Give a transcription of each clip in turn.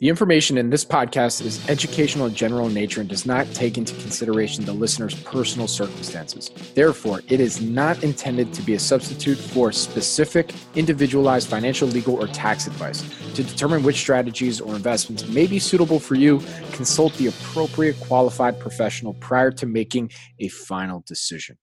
The information in this podcast is educational and general in nature and does not take into consideration the listener's personal circumstances. Therefore, it is not intended to be a substitute for specific, individualized financial, legal, or tax advice. To determine which strategies or investments may be suitable for you, consult the appropriate qualified professional prior to making a final decision.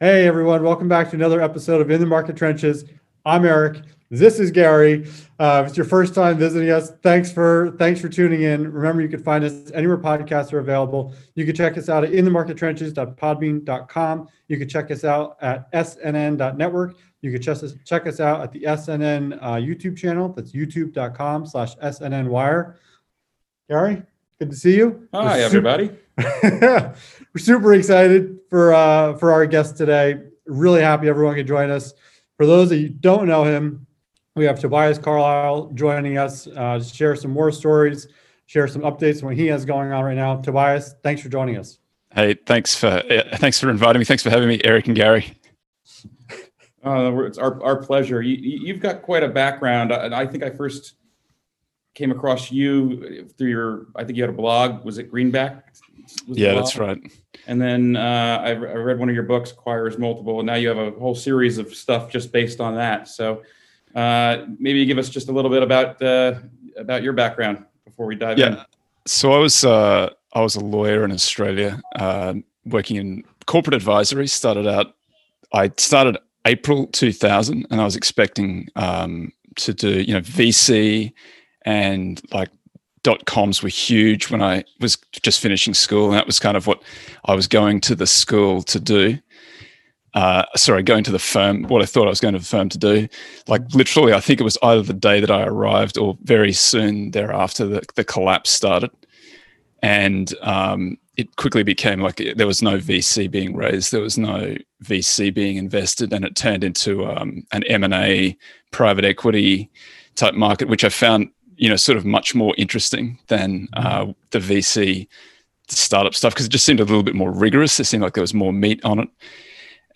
Hey everyone, welcome back to another episode of In the Market Trenches. I'm Eric. This is Gary. Uh, if it's your first time visiting us, thanks for thanks for tuning in. Remember, you can find us anywhere podcasts are available. You can check us out at inthemarkettrenches.podbean.com. You can check us out at snn.network. You can check us, check us out at the SNN uh, YouTube channel. That's youtube.com slash SNNwire. Gary, good to see you. Hi, everybody. We're super excited for uh, for our guest today. Really happy everyone can join us. For those that you don't know him, we have Tobias Carlisle joining us uh, to share some more stories, share some updates on what he has going on right now. Tobias, thanks for joining us. Hey, thanks for uh, thanks for inviting me. Thanks for having me, Eric and Gary. Uh, it's our, our pleasure. You, have got quite a background. I, I, think I first came across you through your. I think you had a blog. Was it Greenbackd? Was yeah, that's right. And then uh, I, I read one of your books, Acquirers Multiple, and now you have a whole series of stuff just based on that. So uh, maybe give us just a little bit about uh, about your background before we dive yeah. in. So I was uh, I was a lawyer in Australia, uh, working in corporate advisory. Started out, I started April 2000, and I was expecting um, to do you know VC and like dot coms were huge when I was just finishing school, and that was kind of what I was going to the school to do uh, sorry, going to the firm, what I thought I was going to the firm to do. Like literally, I think it was either the day that I arrived or very soon thereafter the, the collapse started. And um, it quickly became like there was no VC being raised, there was no VC being invested, and it turned into um, an M and A private equity type market, which I found you know sort of much more interesting than uh, the VC startup stuff because it just seemed a little bit more rigorous. It seemed like there was more meat on it.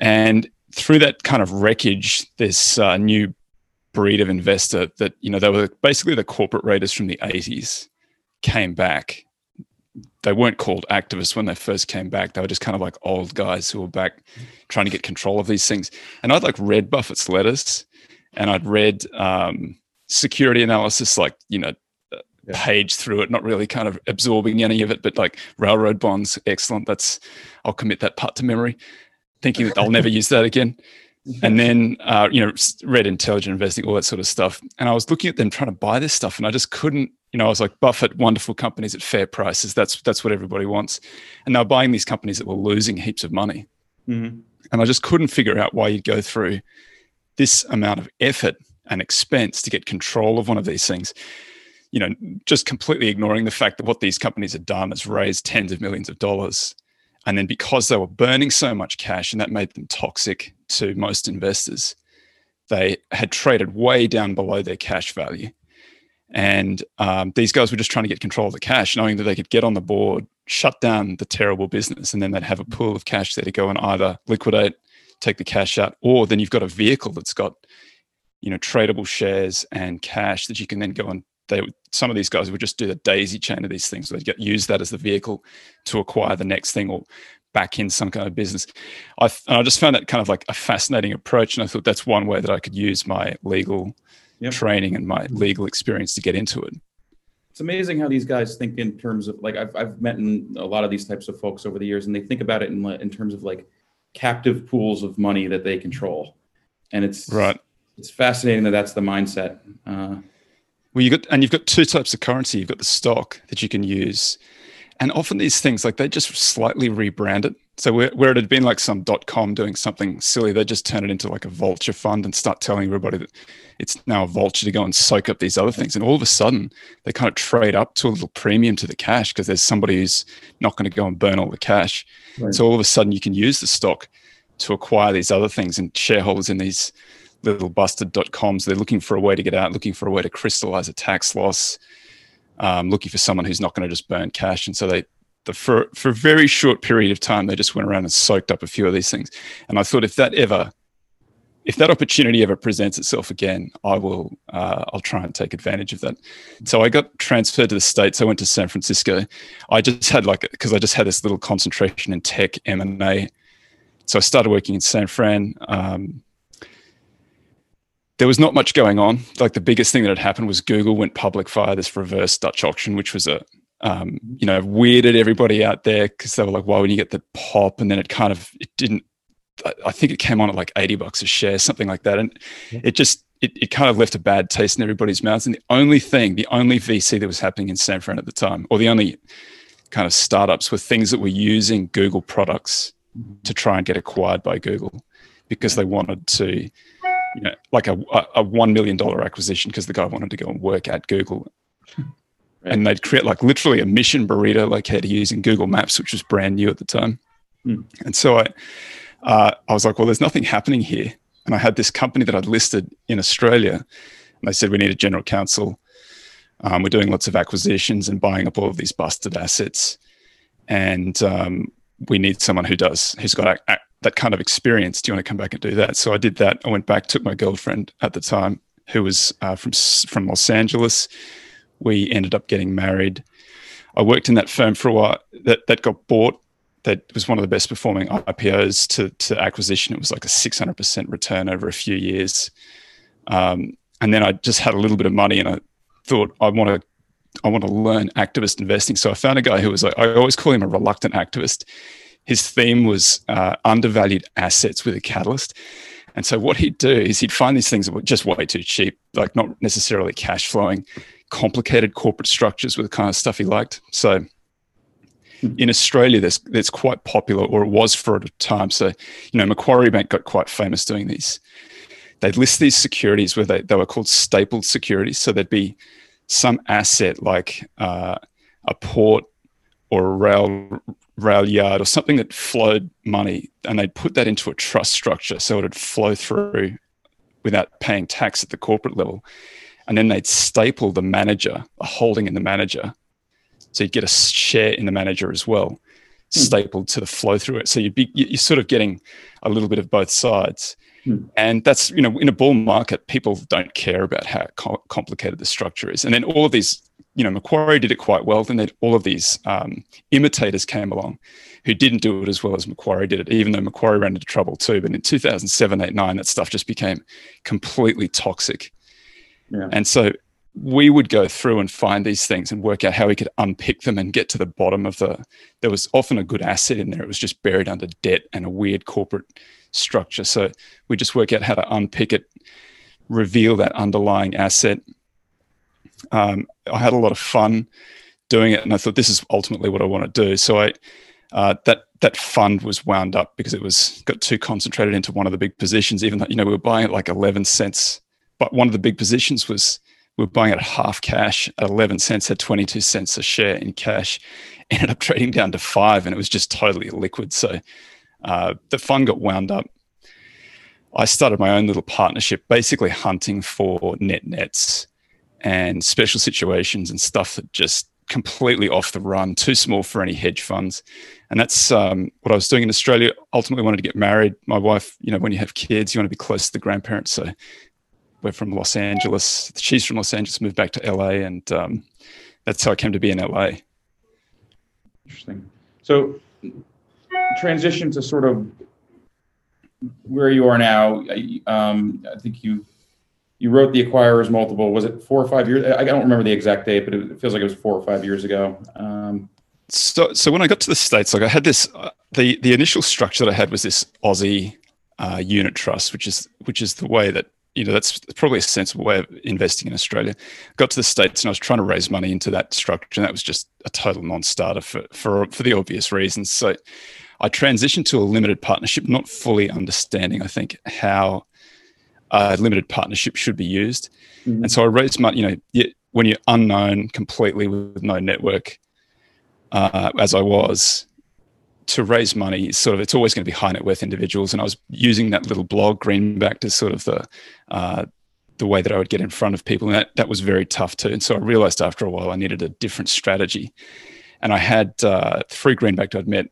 And through that kind of wreckage, this uh, new breed of investor that, you know, they were basically the corporate raiders from the 80s came back. They weren't called activists when they first came back. They were just kind of like old guys who were back trying to get control of these things. And I'd like read Buffett's letters and I'd read um, security analysis, like, you know, yeah. page through it, not really kind of absorbing any of it, but like railroad bonds, excellent. That's I'll commit that part to memory thinking that I'll never use that again. And then, uh, you know, read intelligent investing, all that sort of stuff. And I was looking at them trying to buy this stuff, and I just couldn't. You know, I was like, Buffett, wonderful companies at fair prices. That's that's what everybody wants. And they were buying these companies that were losing heaps of money. Mm-hmm. And I just couldn't figure out why you'd go through this amount of effort and expense to get control of one of these things. You know, just completely ignoring the fact that what these companies have done is raised tens of millions of dollars and then because they were burning so much cash and that made them toxic to most investors, they had traded way down below their cash value. And um, these guys were just trying to get control of the cash, knowing that they could get on the board, shut down the terrible business, and then they'd have a pool of cash there to go and either liquidate, take the cash out, or then you've got a vehicle that's got, you know, tradable shares and cash that you can then go and they some of these guys would just do the daisy chain of these things. So they'd get use that as the vehicle to acquire the next thing or back in some kind of business. I I just found that kind of like a fascinating approach, and I thought that's one way that I could use my legal yep. training and my legal experience to get into it. It's amazing how these guys think in terms of like I've I've met in a lot of these types of folks over the years, and they think about it in in terms of like captive pools of money that they control, and it's right. It's fascinating that that's the mindset. Uh, well, you got and you've got two types of currency. You've got the stock that you can use, and often these things like they just slightly rebrand it. So where, where it had been like some dot com doing something silly, they just turn it into like a vulture fund and start telling everybody that it's now a vulture to go and soak up these other things. And all of a sudden, they kind of trade up to a little premium to the cash because there's somebody who's not going to go and burn all the cash. Right. So all of a sudden, you can use the stock to acquire these other things and shareholders in these little busted dot coms. They're looking for a way to get out, looking for a way to crystallize a tax loss, um, looking for someone who's not going to just burn cash. And so they, the, for for a very short period of time, they just went around and soaked up a few of these things. And I thought if that ever if that opportunity ever presents itself again, I will. Uh, I'll try and take advantage of that. So I got transferred to the states. I went to San Francisco. I just had like because I just had this little concentration in tech M and A. So I started working in San Fran. Um, there was not much going on. Like the biggest thing that had happened was Google went public via this reverse Dutch auction, which was a um, you know weirded everybody out there because they were like, "Why would you get the pop?" And then it kind of it didn't I think it came on at like 80 bucks a share, something like that. And yeah. it just, it, it kind of left a bad taste in everybody's mouths. And the only thing, the only VC that was happening in San Fran at the time, or the only kind of startups were things that were using Google products to try and get acquired by Google because they wanted to, you know, like a, a $1 million acquisition because the guy wanted to go and work at Google. Right. And they'd create like literally a mission burrito like had using Google Maps, which was brand new at the time. Mm. And so I, uh, I was like, well, there's nothing happening here. And I had this company that I'd listed in Australia, and they said we need a general counsel. Um, we're doing lots of acquisitions and buying up all of these busted assets, and um, we need someone who does who's got a, a, that kind of experience. Do you want to come back and do that? So I did that. I went back, took my girlfriend at the time, who was uh, from from Los Angeles. We ended up getting married. I worked in that firm for a while. That that got bought that was one of the best performing IPOs to, to acquisition. It was like a 600% return over a few years. Um, and then I just had a little bit of money and I thought I want to I want to learn activist investing. So I found a guy who was like I always call him a reluctant activist. His theme was uh, undervalued assets with a catalyst. And so what he'd do is he'd find these things that were just way too cheap, like not necessarily cash flowing, complicated corporate structures with the kind of stuff he liked. So in Australia, that's that's quite popular, or it was for a time. So, you know, Macquarie Bank got quite famous doing these. They'd list these securities where they, they were called stapled securities. So there'd be some asset like uh, a port or a rail rail yard or something that flowed money, and they'd put that into a trust structure so it'd flow through without paying tax at the corporate level. And then they'd staple the manager, a holding in the manager, so you'd get a share in the manager as well, mm. stapled to the flow through it. So you'd be you're sort of getting a little bit of both sides. Mm. And that's you know in a bull market, people don't care about how co- complicated the structure is. And then all of these, you know, Macquarie did it quite well. Then all of these um, imitators came along, who didn't do it as well as Macquarie did it. Even though Macquarie ran into trouble too. But in 2007, 8, 9, that stuff just became completely toxic. Yeah. And so we would go through and find these things and work out how we could unpick them and get to the bottom of the there was often a good asset in there it was just buried under debt and a weird corporate structure so we just work out how to unpick it reveal that underlying asset um, i had a lot of fun doing it and i thought this is ultimately what i want to do. So i uh, that that fund was wound up because it was got too concentrated into one of the big positions even though you know we were buying it like 11 cents. But one of the big positions was we were buying at half cash at 11 cents at 22 cents a share in cash ended up trading down to five and it was just totally liquid so uh, the fund got wound up. I started my own little partnership basically hunting for net nets and special situations and stuff that just completely off the run too small for any hedge funds and that's um, what i was doing in australia ultimately wanted to get married my wife you know when you have kids you want to be close to the grandparents so we're from Los Angeles. She's from Los Angeles, moved back to LA, and um, that's how I came to be in LA. Interesting. So, transition to sort of where you are now. Um, I think you you wrote the Acquirers Multiple. Was it four or five years? I don't remember the exact date, but it feels like it was four or five years ago. Um, so, so when I got to the states, like I had this, uh, the the initial structure that I had was this Aussie uh, unit trust, which is which is the way that you know that's probably a sensible way of investing in Australia. Got to the states and I was trying to raise money into that structure, and that was just a total non-starter for for for the obvious reasons. So I transitioned to a limited partnership, not fully understanding, I think, how a limited partnership should be used. Mm-hmm. And so I raised money. You know, when you're unknown completely with no network, uh, as I was, to raise money sort of it's always going to be high net worth individuals and i was using that little blog greenbackd to sort of the uh, the way that i would get in front of people and that, that was very tough too and so i realized after a while i needed a different strategy and i had uh, through greenbackd i'd met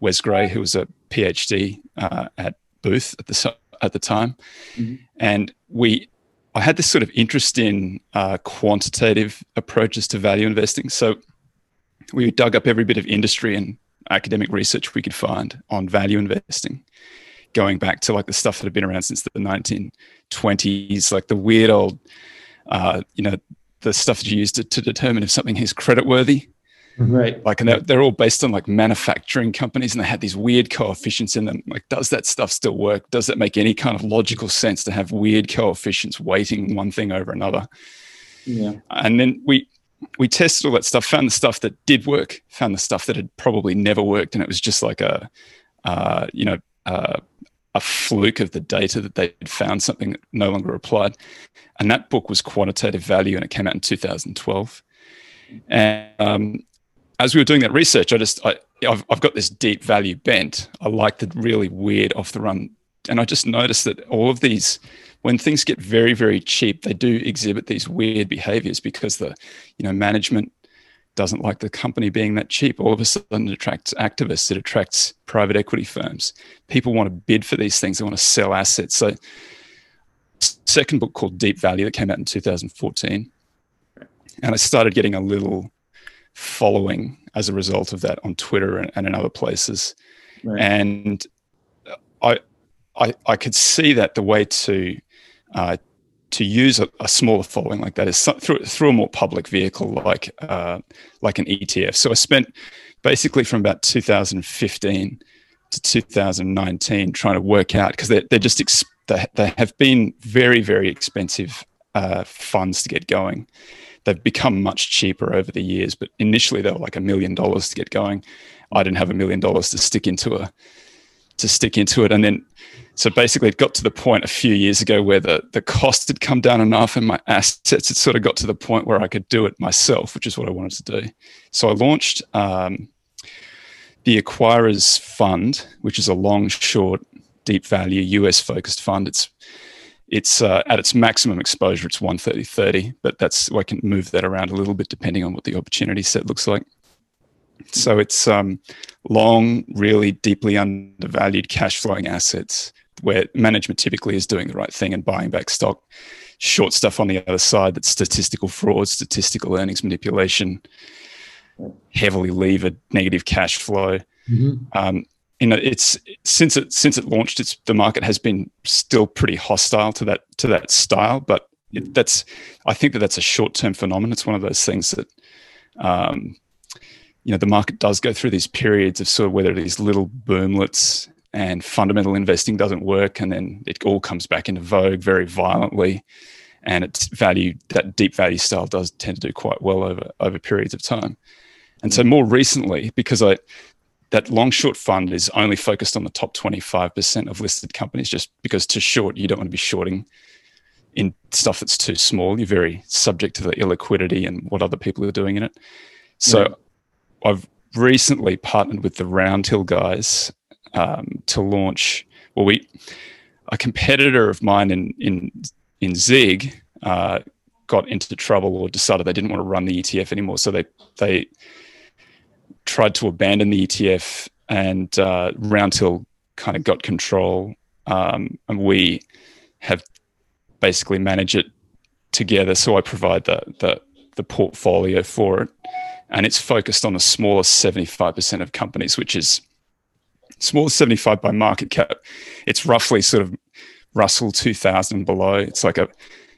wes gray who was a phd uh, at booth at the at the time, mm-hmm. and we. I had this sort of interest in uh, quantitative approaches to value investing. So we dug up every bit of industry and academic research we could find on value investing, going back to like the stuff that had been around since the 1920s, like the weird old, uh, you know, the stuff that you use to, to determine if something is creditworthy. Mm-hmm. Right. Like, and they're, they're all based on like manufacturing companies and they had these weird coefficients in them. Like, does that stuff still work? Does it make any kind of logical sense to have weird coefficients weighting one thing over another? Yeah. And then we, we tested all that stuff, found the stuff that did work, found the stuff that had probably never worked. And it was just like a, uh, you know, uh, a fluke of the data that they'd found something that no longer applied. And that book was Quantitative Value and it came out in 2012. And um, as we were doing that research, I just I, I've, I've got this deep value bent. I like the really weird off the run, and I just noticed that all of these, when things get very very cheap, they do exhibit these weird behaviors because the, you know, management doesn't like the company being that cheap. All of a sudden, it attracts activists. It attracts private equity firms. People want to bid for these things. They want to sell assets. So, second book called Deep Value that came out in 2014, and I started getting a little following as a result of that on Twitter and, and in other places. Right. And I, I, I could see that the way to uh, to use a, a, smaller following like that is through through a more public vehicle like uh, like an ETF. So I spent basically from about 2015 to 2019 trying to work out because they're, they're just ex- they, they have been very very expensive uh, funds to get going they've become much cheaper over the years. But initially, they were like a million dollars to get going. I didn't have a million dollars to stick into a to stick into it, and then so basically, it got to the point a few years ago where the the cost had come down enough, and my assets had sort of got to the point where I could do it myself, which is what I wanted to do. So I launched. Um, the Acquirers Fund, which is a long, short, deep value US focused fund. It's it's uh, at its maximum exposure, it's 130 30, but that's I can move that around a little bit depending on what the opportunity set looks like. So it's um, long, really deeply undervalued cash flowing assets where management typically is doing the right thing and buying back stock. Short stuff on the other side that's statistical fraud, statistical earnings manipulation, heavily levered negative cash flow. Mm-hmm. Um, you know it's since it since it launched it's the market has been still pretty hostile to that to that style but it, that's i think that that's a short-term phenomenon. It's one of those things that um, you know the market does go through these periods of sort of whether these little boomlets and fundamental investing doesn't work and then it all comes back into vogue very violently and its value that deep value style does tend to do quite well over over periods of time. And so more recently because i that long short fund is only focused on the top 25% of listed companies just because to short you don't want to be shorting in stuff that's too small. You're very subject to the illiquidity and what other people are doing in it. So yeah. i've recently partnered with the roundhill guys um, to launch well we a competitor of mine in in in zig uh, got into trouble or decided they didn't want to run the etf anymore. So they they tried to abandon the ETF, and uh, Roundhill kind of got control, um, and we have basically managed it together. So I provide the the, the portfolio for it, and it's focused on the smallest seventy five percent of companies, which is smallest seventy five by market cap. It's roughly sort of Russell two thousand below. It's like a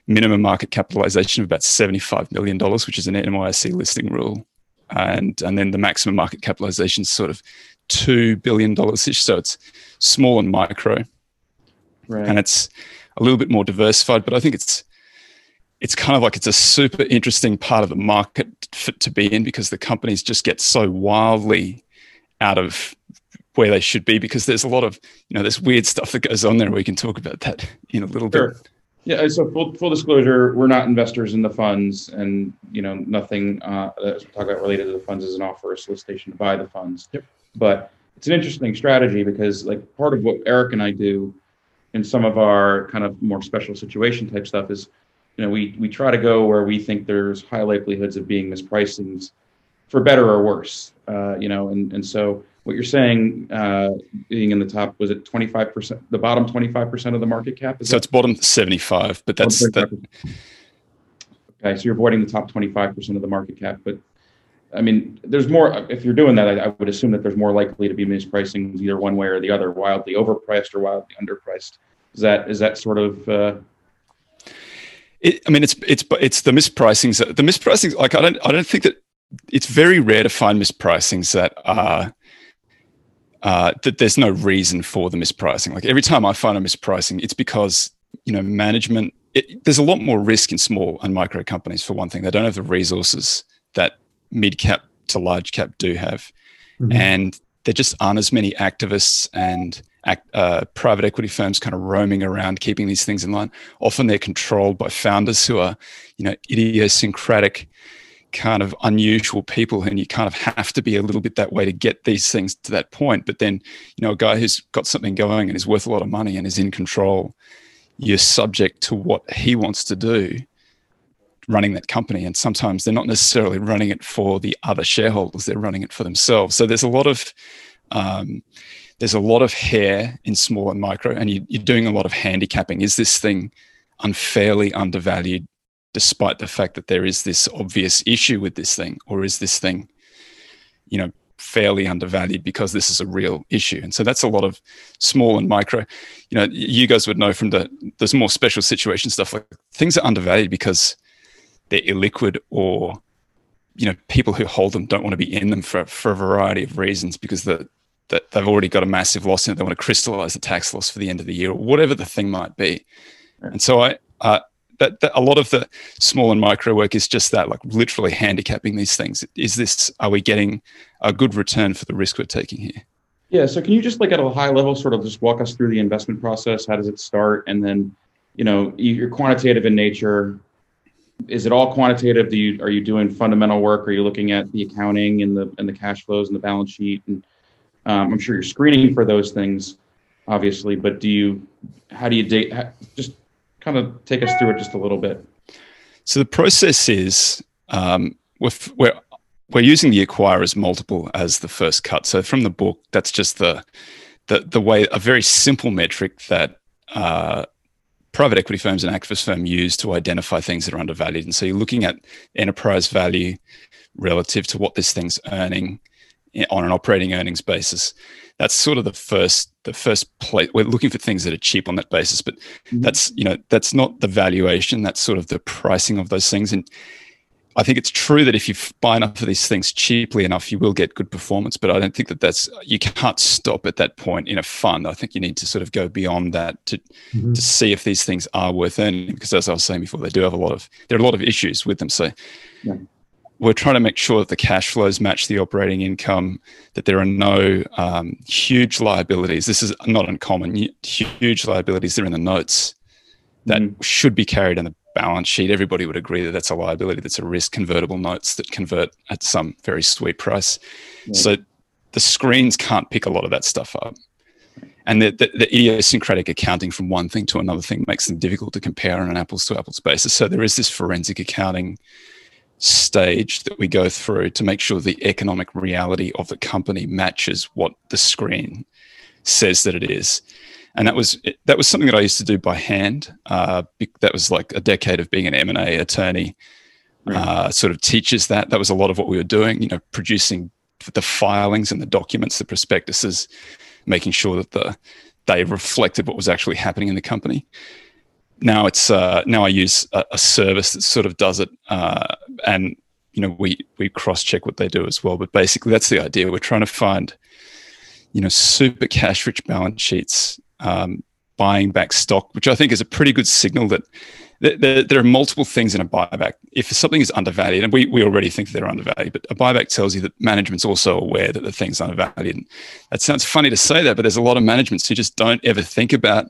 minimum market capitalization of about $75 million, which is an NYSE listing rule and and then the maximum market capitalization is sort of two billion dollars ish. So it's small and micro, right. and it's a little bit more diversified. But I think it's it's kind of like it's a super interesting part of the market to be in because the companies just get so wildly out of where they should be because there's a lot of you know there's weird stuff that goes on there. We can talk about that in a little sure. bit. Yeah, so full, full disclosure, we're not investors in the funds, and you know nothing uh, that we talk about related to the funds is an offer or solicitation to buy the funds. Yep. But it's an interesting strategy because, like, part of what Eric and I do in some of our kind of more special situation type stuff is, you know, we we try to go where we think there's high likelihoods of being mispricings, for better or worse. Uh, you know, and and so what you're saying, uh, being in the top, was it 25%, the bottom 25% of the market cap? Is so that? it's bottom 75, but that's that. Okay, so you're avoiding the top 25% of the market cap, but I mean, there's more. If you're doing that, I, I, would assume that there's more likely to be mispricing either one way or the other, wildly overpriced or wildly underpriced. Is that is that sort of? Uh... It, I mean, it's it's it's the mispricings. The mispricings, like I don't I don't think that it's very rare to find mispricings that are uh, that there's no reason for the mispricing. Like every time I find a mispricing, it's because you know management. It, there's a lot more risk in small and micro companies. For one thing, they don't have the resources that mid cap to large cap do have, mm-hmm. and there just aren't as many activists and uh, private equity firms kind of roaming around keeping these things in line. Often they're controlled by founders who are, you know, idiosyncratic kind of unusual people and you kind of have to be a little bit that way to get these things to that point. But then you know a guy who's got something going and is worth a lot of money and is in control you're subject to what he wants to do running that company. And sometimes they're not necessarily running it for the other shareholders they're running it for themselves. So there's a lot of um, there's a lot of hair in small and micro and you, you're doing a lot of handicapping. Is this thing unfairly undervalued despite the fact that there is this obvious issue with this thing or is this thing you know fairly undervalued because this is a real issue? And so that's a lot of small and micro you know you guys would know from the there's more special situation stuff like things are undervalued because they're illiquid or you know people who hold them don't want to be in them for, for a variety of reasons because the that they've already got a massive loss in it they want to crystallize the tax loss for the end of the year or whatever the thing might be. And so i uh, that, that, a lot of the small and micro work is just that, like literally handicapping these things. Is this, are we getting a good return for the risk we're taking here? Yeah. So can you just like at a high level, sort of just walk us through the investment process? How does it start? And then, you know, you're quantitative in nature. Is it all quantitative? Do you, are you doing fundamental work? Are you looking at the accounting and the, and the cash flows and the balance sheet? And um, I'm sure you're screening for those things, obviously, but do you, how do you date, just kind of take us through it just a little bit. So the process is um, we're, we're, we're using the acquirer's multiple as the first cut. So from the book, that's just the the the way a very simple metric that uh, private equity firms and activist firms use to identify things that are undervalued. And so you're looking at enterprise value relative to what this thing's earning on an operating earnings basis that's sort of the first the first place we're looking for things that are cheap on that basis but mm-hmm. that's you know that's not the valuation that's sort of the pricing of those things and i think it's true that if you buy enough of these things cheaply enough you will get good performance but i don't think that that's you can't stop at that point in a fund i think you need to sort of go beyond that to mm-hmm. to see if these things are worth earning because as i was saying before they do have a lot of there are a lot of issues with them so yeah we're trying to make sure that the cash flows match the operating income, that there are no um, huge liabilities. This is not uncommon. Huge liabilities, they're in the notes that mm. should be carried on the balance sheet. Everybody would agree that that's a liability, that's a risk, convertible notes that convert at some very sweet price. Yeah. So the screens can't pick a lot of that stuff up. And the, the, the, idiosyncratic accounting from one thing to another thing makes them difficult to compare on an apples to apples basis. So there is this forensic accounting stage that we go through to make sure the economic reality of the company matches what the screen says that it is. And that was that was something that I used to do by hand. Uh, that was like a decade of being an M and A attorney. Uh, sort of teaches that. That was a lot of what we were doing. You know, producing the filings and the documents, the prospectuses, making sure that the they reflected what was actually happening in the company now it's uh, now I use a, a, service that sort of does it, uh, and you know we we cross check what they do as well. But basically, that's the idea. We're trying to find you know super cash rich balance sheets, um, buying back stock, which I think is a pretty good signal that. There, are multiple things in a buyback. If something is undervalued, and we, we already think they're undervalued, but a buyback tells you that management's also aware that the thing's undervalued. And that sounds funny to say that, but there's a lot of managements who just don't ever think about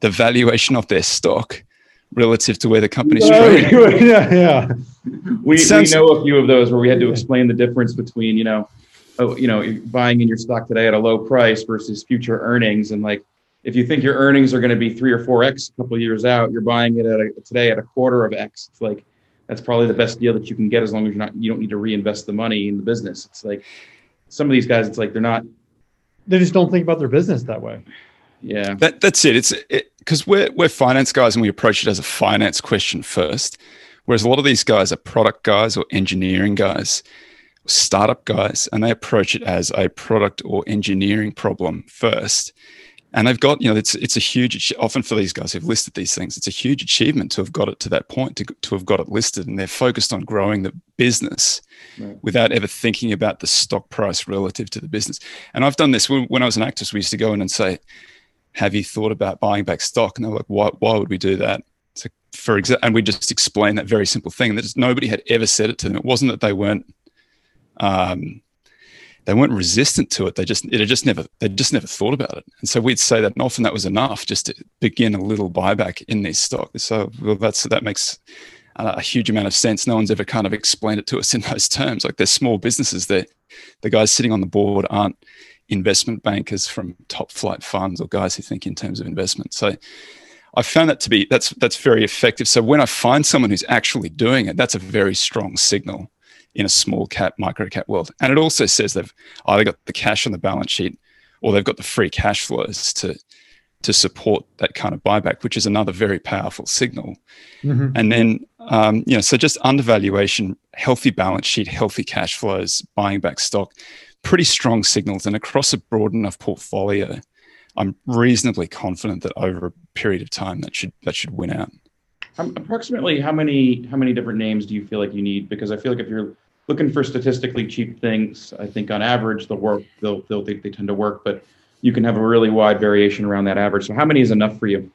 the valuation of their stock relative to where the company's trading. yeah, yeah. We, sounds, we know a few of those where we had to explain the difference between, you know, oh, you know, buying in your stock today at a low price versus future earnings. And like, if you think your earnings are going to be three or four X a couple years out, you're buying it at a, today at a quarter of X. It's like, that's probably the best deal that you can get as long as you're not, you don't need to reinvest the money in the business. It's like some of these guys, it's like, they're not, they just don't think about their business that way. Yeah, that, that's it. It's because it, we're we're finance guys and we approach it as a finance question first, whereas a lot of these guys are product guys or engineering guys, startup guys, and they approach it as a product or engineering problem first. And they've got, you know, it's it's a huge often for these guys who've listed these things, it's a huge achievement to have got it to that point, to, to have got it listed, and they're focused on growing the business right. without ever thinking about the stock price relative to the business. And I've done this when, when I was an activist. We used to go in and say, "Have you thought about buying back stock?" And they're like, "Why? Why would we do that?" So for example, and we just explain that very simple thing that nobody had ever said it to them. It wasn't that they weren't. Um, they weren't resistant to it. They just it had just never they just never thought about it. And so we'd say that, and often that was enough just to begin a little buyback in these stocks. So well, that's that makes a huge amount of sense. No one's ever kind of explained it to us in those terms. Like they're small businesses. They the guys sitting on the board aren't investment bankers from top flight funds or guys who think in terms of investment. So I found that to be that's that's very effective. So when I find someone who's actually doing it, that's a very strong signal in a small cap, micro cap world. And it also says they've either got the cash on the balance sheet or they've got the free cash flows to to support that kind of buyback, which is another very powerful signal. Mm-hmm. And then, um, you know, so just undervaluation, healthy balance sheet, healthy cash flows, buying back stock, pretty strong signals. And across a broad enough portfolio, I'm reasonably confident that over a period of time that should that should win out. Um, approximately how many how many different names do you feel like you need? Because I feel like if you're looking for statistically cheap things, I think on average they'll work. They'll they'll they, they tend to work, but you can have a really wide variation around that average. So how many is enough for you?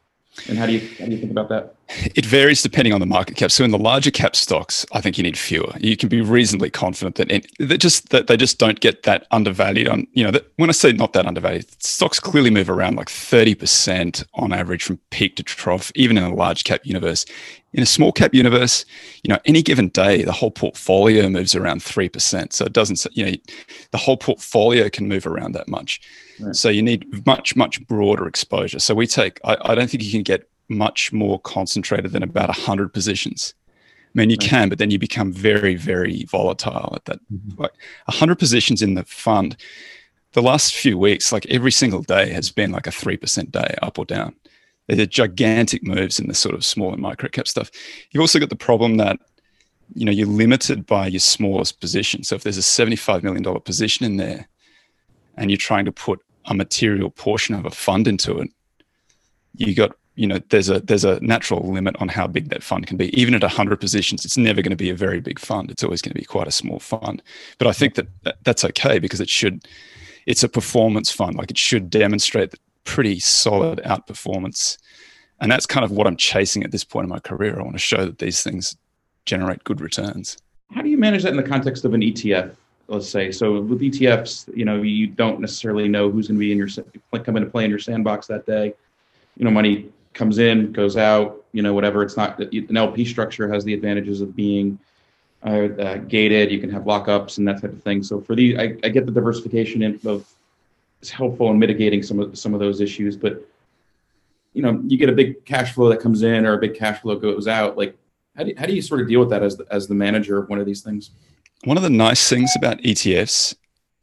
And how do you how do you think about that? It varies depending on the market cap. So in the larger cap stocks, I think you need fewer. You can be reasonably confident that, that just that they just don't get that undervalued. On you know, that, when I say not that undervalued, stocks clearly move around like thirty percent on average from peak to trough, even in a large cap universe. In a small cap universe, you know, any given day, the whole portfolio moves around three percent. So it doesn't, you know, the whole portfolio can move around that much. So you need much much broader exposure. So we take. I, I don't think you can get much more concentrated than about 100 positions. I mean, you can, but then you become very, very volatile at that. Mm-hmm. Like 100 positions in the fund, the last few weeks, like every single day has been like a 3% day up or down. They're gigantic moves in the sort of small and micro cap stuff. You've also got the problem that, you know, you're limited by your smallest position. So if there's a $75 million position in there and you're trying to put a material portion of a fund into it, you got you know there's a there's a natural limit on how big that fund can be. Even at 100 positions it's never going to be a very big fund. It's always going to be quite a small fund. But i think that, that that's okay because it should it's a performance fund. Like it should demonstrate pretty solid outperformance. And that's kind of what i'm chasing at this point in my career. I want to show that these things generate good returns. How do you manage that in the context of an etf let's say so with etfs you know you don't necessarily know who's going to be in your come into play in your sandbox that day you know money comes in, goes out, you know, whatever. It's not an LP structure has the advantages of being uh, uh, gated. You can have lockups and that type of thing. So for the, I, I get the diversification in, of is helpful in mitigating some of some of those issues. But you know, you get a big cash flow that comes in or a big cash flow goes out. Like, how do, how do you sort of deal with that as the, as the manager of one of these things? One of the nice things about ETFs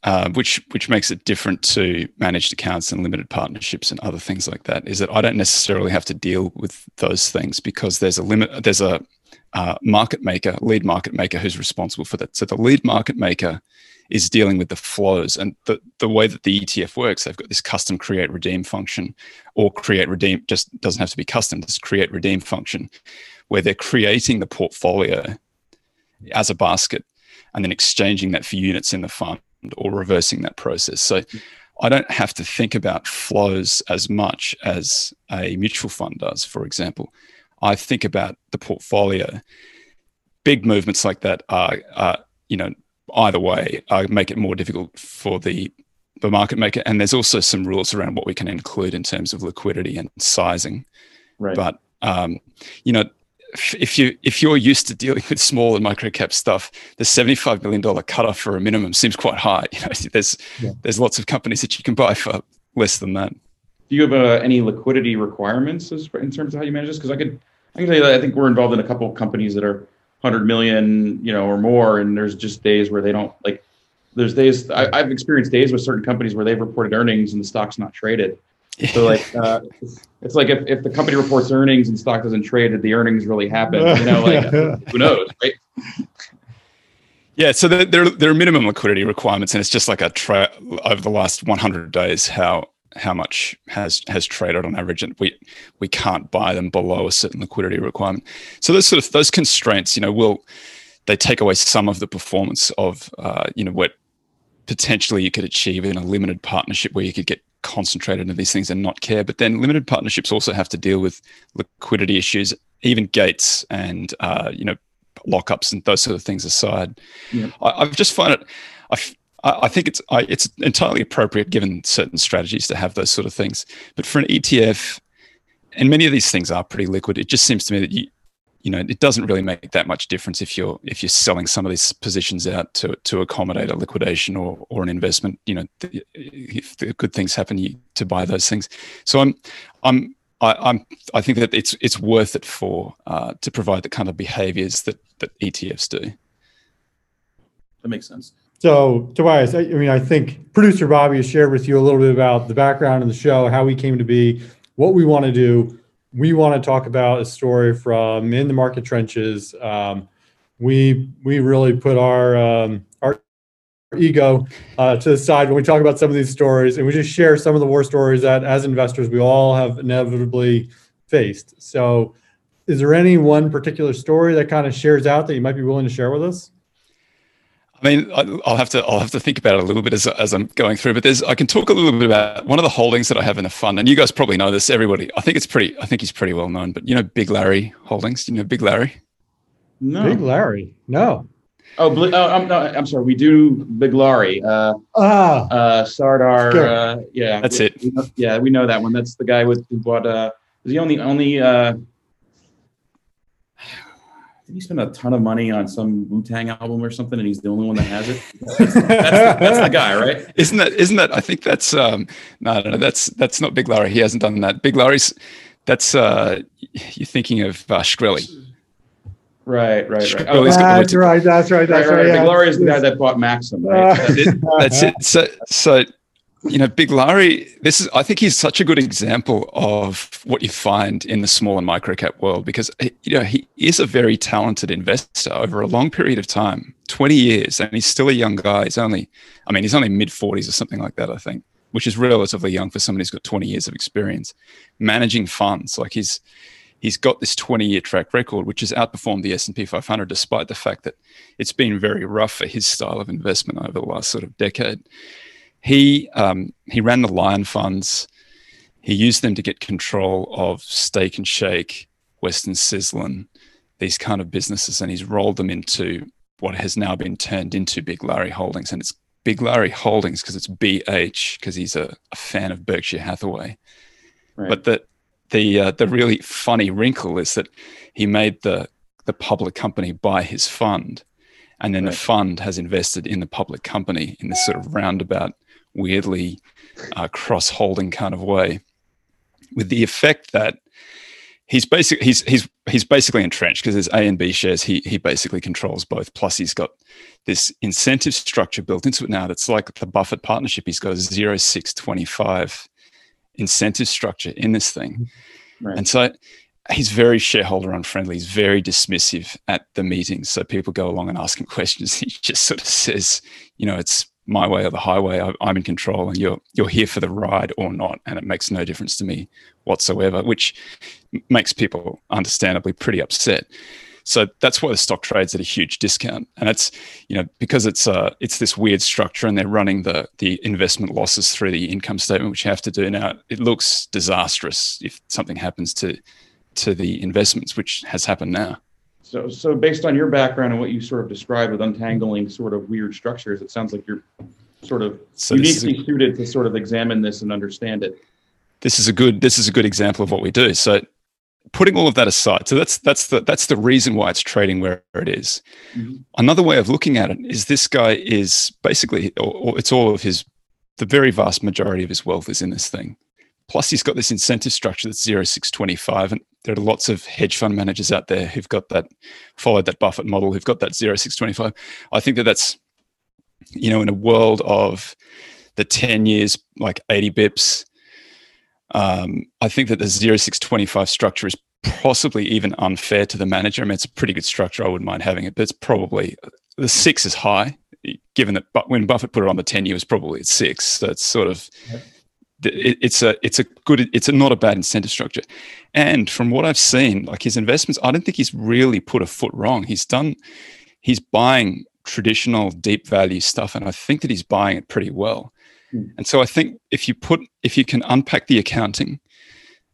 uh, which which makes it different to managed accounts and limited partnerships and other things like that, is that I don't necessarily have to deal with those things because there's a limit. There's a uh, market maker, lead market maker, who's responsible for that. So the lead market maker is dealing with the flows and the, the way that the ETF works. They've got this custom create redeem function, or create redeem just doesn't have to be custom. This create redeem function, where they're creating the portfolio as a basket and then exchanging that for units in the fund or reversing that process. So I don't have to think about flows as much as a mutual fund does, for example. I think about the portfolio. Big movements like that are, are you know, either way, uh, make it more difficult for the the market maker. And there's also some rules around what we can include in terms of liquidity and sizing. Right. But um, you know, if you if you're used to dealing with small and micro cap stuff, the seventy five million dollar cutoff for a minimum seems quite high. You know, there's yeah. there's lots of companies that you can buy for less than that. Do you have uh, any liquidity requirements as, in terms of how you manage this? Because I could I can tell you that I think we're involved in a couple of companies that are hundred million, you know, or more, and there's just days where they don't like there's days I, I've experienced days with certain companies where they've reported earnings and the stock's not traded. So like, uh, it's like if, if the company reports earnings and stock doesn't trade, did the earnings really happen? You know, like who knows, right? Yeah, so there, there, there are minimum liquidity requirements, and it's just like a tra- over the last 100 days how how much has has traded on average, and we we can't buy them below a certain liquidity requirement. So those sort of those constraints, you know, will they take away some of the performance of uh, you know what potentially you could achieve in a limited partnership where you could get concentrated into these things and not care. But then limited partnerships also have to deal with liquidity issues, even gates and uh, you know lockups and those sort of things aside. Yeah. I, have just find it. I, I think it's I, it's entirely appropriate given certain strategies to have those sort of things. But for an ETF, and many of these things are pretty liquid. It just seems to me that you you know it doesn't really make that much difference if you're if you're selling some of these positions out to to accommodate a liquidation or or an investment you know if the good things happen you, to buy those things so i'm i'm I, am I think that it's it's worth it for uh, to provide the kind of behaviors that that ETFs do. That makes sense. So Tobias, I, I mean, I think producer Bobby has shared with you a little bit about the background of the show, how we came to be, what we want to do. We want to talk about a story from in the market trenches. Um, we we really put our um, our ego uh, to the side when we talk about some of these stories and we just share some of the war stories that as investors we all have inevitably faced so is there any one particular story that kind of shares out that you might be willing to share with us I mean, I'll have to I'll have to think about it a little bit as, as I'm going through. But there's I can talk a little bit about one of the holdings that I have in the fund, and you guys probably know this. Everybody, I think it's pretty. I think he's pretty well known. But you know, Biglari Holdings. Do you know Biglari? No. Biglari. No. Oh, oh I'm, no, I'm sorry. We do Biglari. Uh, ah, uh, Sardar. Uh, yeah, that's we, it. We know, yeah, we know that one. That's the guy with who bought. Uh, is he only only? Uh, did he spend a ton of money on some Wu Tang album or something, and he's the only one that has it? That's, that's, that's, the guy, right? Isn't that? Isn't that? I think that's. Um, no, no, no. That's that's not Biglari. He hasn't done that. Biglari's. That's. Uh, you're thinking of uh, Shkreli. Right, right, right. Oh, that's right. That's right. That's right. right, right. Biglari is the guy that bought Maxim. Right? that's, it, that's it. So, so you know, Biglari. This is. I think he's such a good example of what you find in the small and micro cap world because eh, you know he is a very talented investor over a long period of time, twenty years, and he's still a young guy. He's only, I mean, he's only mid forties or something like that. I think, which is relatively young for somebody who's got twenty years of experience managing funds. Like he's he's got this 20 year track record which has outperformed the s&p 500 despite the fact that it's been very rough for his style of investment over the last sort of decade he um, he ran the lion funds he used them to get control of steak and shake western sizzlin these kind of businesses and he's rolled them into what has now been turned into biglari holdings and it's biglari holdings because it's bh because he's a, a, fan of berkshire hathaway right. but that the uh, the really funny wrinkle is that he made the the public company buy his fund, and then right. the fund has invested in the public company in this sort of roundabout, weirdly uh, cross holding kind of way, with the effect that he's basically he's he's he's basically entrenched because there's A and B shares. He he basically controls both. Plus, he's got this incentive structure built into it now. That's like the Buffett partnership. He's got a zero six twenty five incentive structure in this thing. Right. And so he's very shareholder unfriendly. He's very dismissive at the meetings. So people go along and ask him questions. He just sort of says, you know, it's my way or the highway. I'm in control, and you're you're here for the ride or not, and it makes no difference to me whatsoever. Which makes people understandably pretty upset. So that's why the stock trades at a huge discount, and it's you know because it's uh it's this weird structure, and they're running the the investment losses through the income statement, which you have to do now. It looks disastrous if something happens to to the investments, which has happened now. So, so based on your background and what you sort of described with untangling sort of weird structures, it sounds like you're sort of so uniquely a, suited to sort of examine this and understand it. This is a good this is a good example of what we do. So putting all of that aside, so that's that's the that's the reason why it's trading where it is. Mm-hmm. Another way of looking at it is this guy is basically, or, or it's all of his, the very vast majority of his wealth is in this thing. Plus, he's got this incentive structure that's zero six twenty five, and there are lots of hedge fund managers out there who've got that, followed that Buffett model, who've got that zero six twenty five. I think that that's you know, in a world of the 10 years, like 80 bips, um, I think that the 0625 structure is possibly even unfair to the manager. I mean, it's a pretty good structure. I wouldn't mind having it, but it's probably the six is high, given that but when Buffett put it on the 10 year was probably at six. So sort of, it, it's a, it's a good, it's a, not a bad incentive structure. And from what I've seen, like his investments, I don't think he's really put a foot wrong. He's done, he's buying traditional deep value stuff. And I think that he's buying it pretty well. Hmm. And so I think if you put, if you can unpack the accounting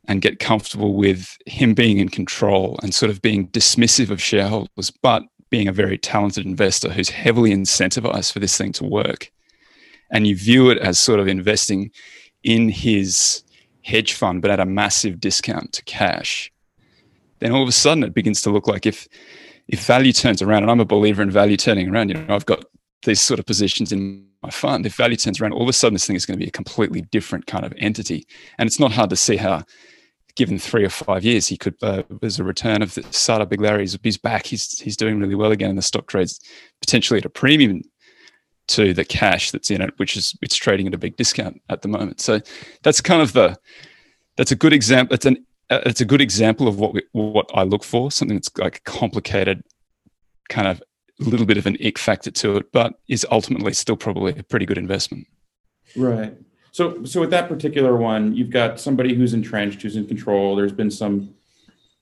and get comfortable with him being in control and sort of being dismissive of shareholders, but being a very talented investor who's heavily incentivized for this thing to work, and you view it as sort of investing in his hedge fund, but at a massive discount to cash, then all of a sudden it begins to look like if if value turns around, and I'm a believer in value turning around, you know, I've got these sort of positions in my fund. If value turns around, all of a sudden this thing is going to be a completely different kind of entity. And it's not hard to see how, given three or five years, he could, uh, as a return of the Sardar Biglari, he's, he's back. He's, he's doing really well again. And the stock trades potentially at a premium to the cash that's in it, which is it's trading at a big discount at the moment. So that's kind of the, that's a good example. It's an, it's a good example of what we, what I look for, something that's like complicated, kind of a little bit of an ick factor to it, but is ultimately still probably a pretty good investment. Right. So, so with that particular one, you've got somebody who's entrenched, who's in control. There's been some,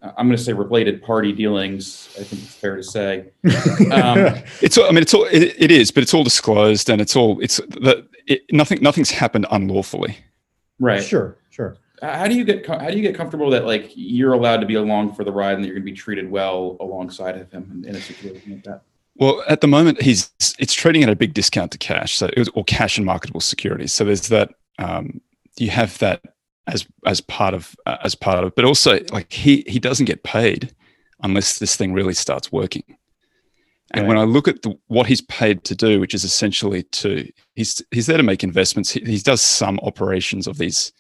I'm going to say, related party dealings. I think it's fair to say. Um, it's. I mean, it's all. It, it is, but it's all disclosed, and it's all. It's the. It, nothing. Nothing's happened unlawfully. Right. Sure. Sure. How do you get how do you get comfortable that like you're allowed to be along for the ride and that you're going to be treated well alongside of him in, in a situation like that? Well, at the moment, he's it's trading at a big discount to cash, so it was, or cash and marketable securities. So there's that. Um, you have that as as part of uh, as part of but also like he he doesn't get paid unless this thing really starts working. And right. when I look at the, what he's paid to do, which is essentially to he's he's there to make investments. He, he does some operations of these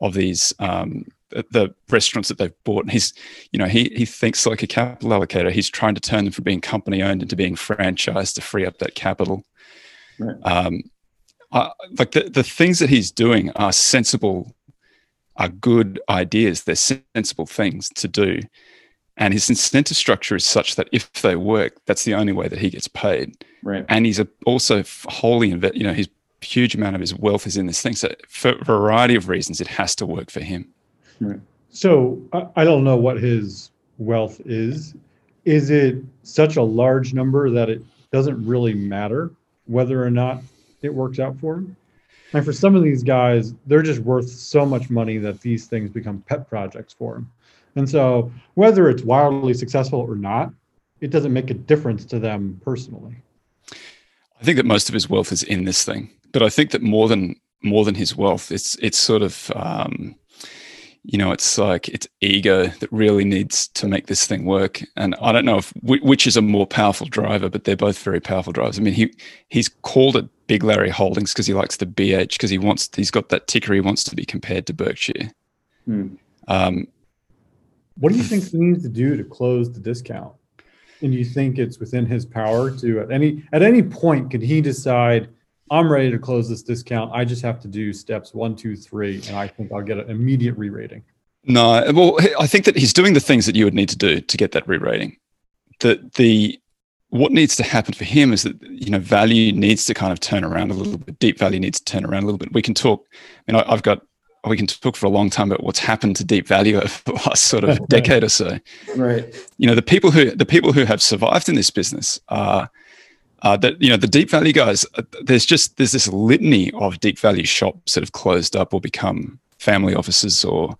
of these um, the restaurants that they've bought. And he's, you know, he he thinks like a capital allocator. He's trying to turn them from being company owned into being franchised to free up that capital. Right. Um, I, like the the things that he's doing are sensible, are good ideas. They're sensible things to do, and his incentive structure is such that if they work, that's the only way that he gets paid. Right. And he's a, also wholly, inve- you know, his huge amount of his wealth is in this thing. So for a variety of reasons, it has to work for him. Right. So I don't know what his wealth is. Is it such a large number that it doesn't really matter whether or not it works out for him? And for some of these guys, they're just worth so much money that these things become pet projects for them. And so whether it's wildly successful or not, it doesn't make a difference to them personally. I think that most of his wealth is in this thing, but I think that more than more than his wealth, it's it's sort of um, you know, it's like it's ego that really needs to make this thing work. And I don't know if which is a more powerful driver, but they're both very powerful drivers. I mean, he he's called it Biglari Holdings because he likes the BH because he wants he's got that ticker. He wants to be compared to Berkshire. Hmm. Um, what do you think he needs to do to close the discount? And do you think it's within his power to at any at any point could he decide I'm ready to close this discount. I just have to do steps one, two, three, and I think I'll get an immediate re-rating. No, well, I think that he's doing the things that you would need to do to get that re-rating. The the what needs to happen for him is that you know value needs to kind of turn around a little bit. Deep value needs to turn around a little bit. We can talk. I mean, I've got we can talk for a long time about what's happened to deep value over the last sort of decade or so. Right. You know, the people who the people who have survived in this business are uh, that you know the deep value guys uh, there's just there's this litany of deep value shops that have closed up or become family offices or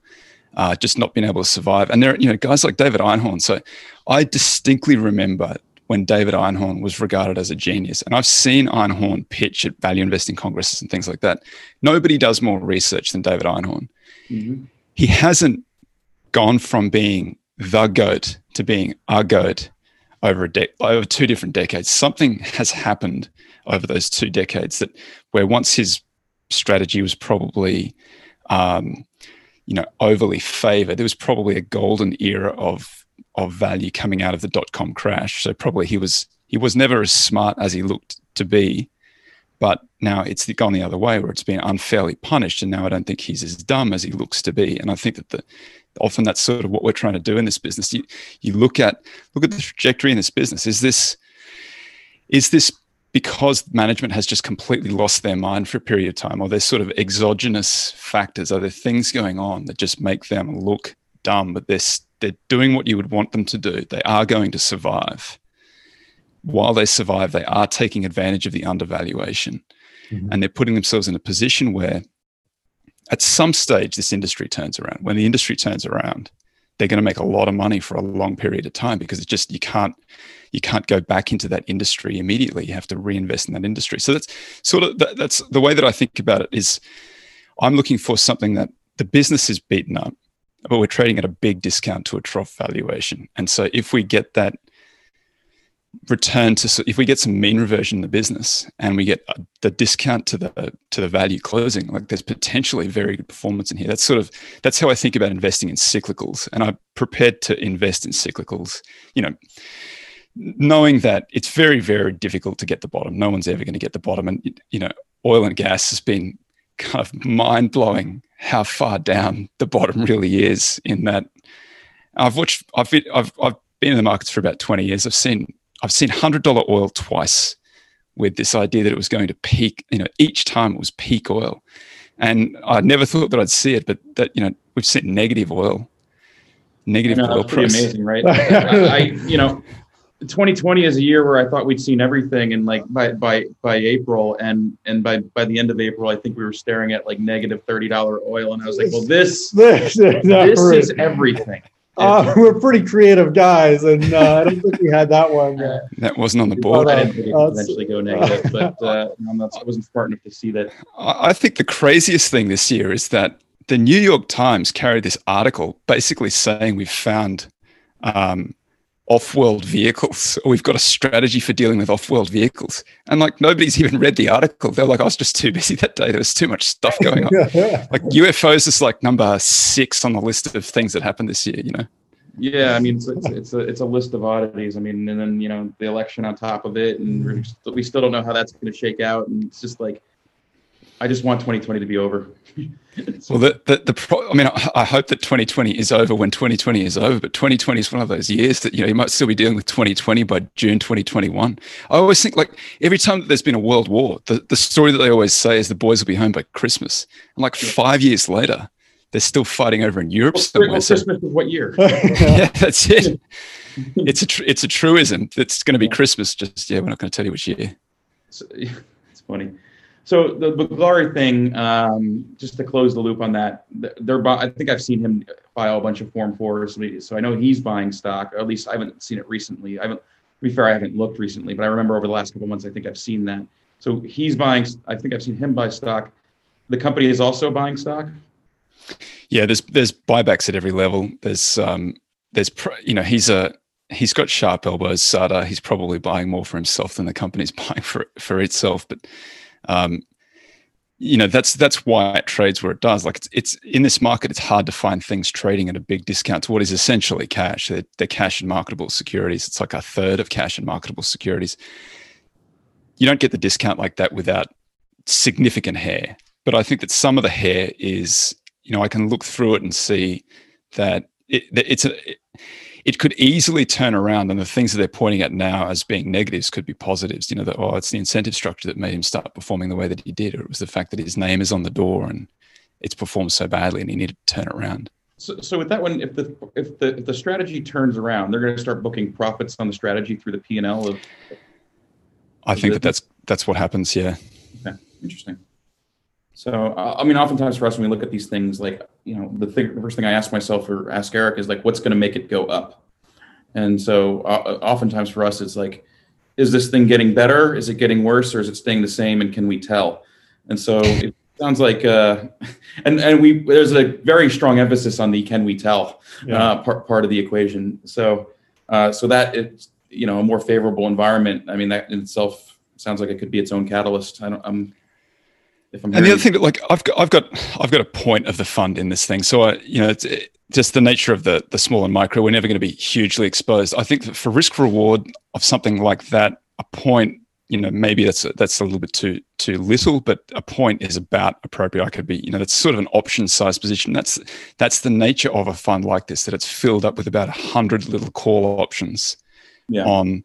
uh, just not been able to survive. And there are you know guys like david einhorn. So i distinctly remember when david einhorn was regarded as a genius. And i've seen einhorn pitch at value investing congresses and things like that. Nobody does more research than david einhorn. Mm-hmm. he hasn't gone from being the goat to being a goat over a de- over two different decades. Something has happened over those two decades that where once his strategy was probably um, you know overly favored, there was probably a golden era of of value coming out of the dot com crash. So probably he was he was never as smart as he looked to be but now it's gone the other way where it's been unfairly punished and now i don't think he's as dumb as he looks to be and i think that the often that's sort of what we're trying to do in this business. You, you look at look at the trajectory in this business. Is this is this because management has just completely lost their mind for a period of time? Or there's sort of exogenous factors? Are there things going on that just make them look dumb but they're they're doing what you would want them to do? They are going to survive. While they survive, they are taking advantage of the undervaluation. Mm-hmm. and they're putting themselves in a position where at some stage this industry turns around. When the industry turns around, they're going to make a lot of money for a long period of time because it's just you can't you can't go back into that industry immediately. You have to reinvest in that industry. So that's sort of that, that's the way that I think about it is I'm looking for something that the business is beaten up, but we're trading at a big discount to a trough valuation. And so if we get that return to if we get some mean reversion in the business and we get uh, the discount to the to the value closing like there's potentially very good performance in here. That's sort of that's how i think about investing in cyclicals. And i'm prepared to invest in cyclicals you know knowing that it's very very difficult to get the bottom. No one's ever going to get the bottom. And you know oil and gas has been kind of mind blowing how far down the bottom really is in that. I've watched i've i've, I've been in the markets for about 20 years. I've seen I've seen hundred dollar oil twice with this idea that it was going to peak. You know, each time it was peak oil, and I never thought that I'd see it, but that you know we've seen negative oil, negative know, oil that's price. Pretty amazing, right? I, I, you know. 2020 is a year where I thought we'd seen everything, and like by by by April, and and by by the end of April, I think we were staring at like negative thirty dollar oil, and I was like, well, this this, this is everything. Uh, we're pretty creative guys, and uh, I don't think we had that one. Uh, that wasn't on the board. I didn't think it would eventually go negative, but uh, not, I wasn't smart enough to see that. I think the craziest thing this year is that the New York Times carried this article basically saying we've found um, off-world vehicles. We've got a strategy for dealing with off-world vehicles, and like nobody's even read the article. They're like, I was just too busy that day. There was too much stuff going on. like UFOs is like number six on the list of things that happened this year. You know. Yeah, I mean, it's, it's, it's a it's a list of oddities. I mean, and then you know the election on top of it, and we still don't know how that's going to shake out. And it's just like I just want 2020 to be over. well, the, the, the pro- I mean, I, I, hope that 2020 is over when 2020 is over, but 2020 is one of those years that, you know, you might still be dealing with 2020 by June 2021. I always think like every time that there's been a world war, the, the story that they always say is the boys will be home by Christmas. And like five years later, they're still fighting over in Europe well, somewhere. Well, Christmas is what year? yeah, that's it. It's a, tr- it's a truism. It's going to be Christmas. Just, yeah, we're not going to tell you which year. It's, it's funny. So the Biglari thing, um, just to close the loop on that, they're. I think I've seen him file a bunch of Form Fours, so I know he's buying stock. At least I haven't seen it recently. I haven't. To be fair, I haven't looked recently, but I remember over the last couple months, I think I've seen that. So he's buying. I think I've seen him buy stock. The company is also buying stock. Yeah, there's there's buybacks at every level. There's um there's you know he's a he's got sharp elbows. Sardar, he's probably buying more for himself than the company's buying for for itself, but um, you know that's that's why it trades where it does. Like it's it's in this market, it's hard to find things trading at a big discount to what is essentially cash. They're, they're cash and marketable securities. It's like a third of cash and marketable securities. You don't get the discount like that without significant hair. But I think that some of the hair is, you know, I can look through it and see that it, it's a. It, it could easily turn around and the things that they're pointing at now as being negatives could be positives. You know that oh it's the incentive structure that made him start performing the way that he did. Or it was the fact that his name is on the door and it's performed so badly and he needed to turn it around. So, so with that one if the if the if the strategy turns around they're going to start booking profits on the strategy through the p&l of i think that that's that's what happens yeah. Okay interesting so, I mean, oftentimes for us, when we look at these things, like, you know, the, thing, the first thing I ask myself or ask Eric is like, what's going to make it go up? And so, uh, oftentimes for us, it's like, is this thing getting better? Is it getting worse? Or is it staying the same? And can we tell? And so it sounds like, uh, and, and we, there's a very strong emphasis on the can we tell yeah. uh, part, part of the equation. So, uh, so that it's, you know, a more favorable environment. I mean, that in itself sounds like it could be its own catalyst. I don't, I'm, if I'm and the other thing that like I've got, I've got, I've got a point of the fund in this thing. So I, you know, it's it, just the nature of the the small and micro. We're never going to be hugely exposed. I think that for risk reward of something like that, a point you know maybe that's that's a little bit too too little but a point is about appropriate i could be you know that's sort of an option size position that's that's the nature of a fund like this that it's filled up with about a 100 little call options Yeah. on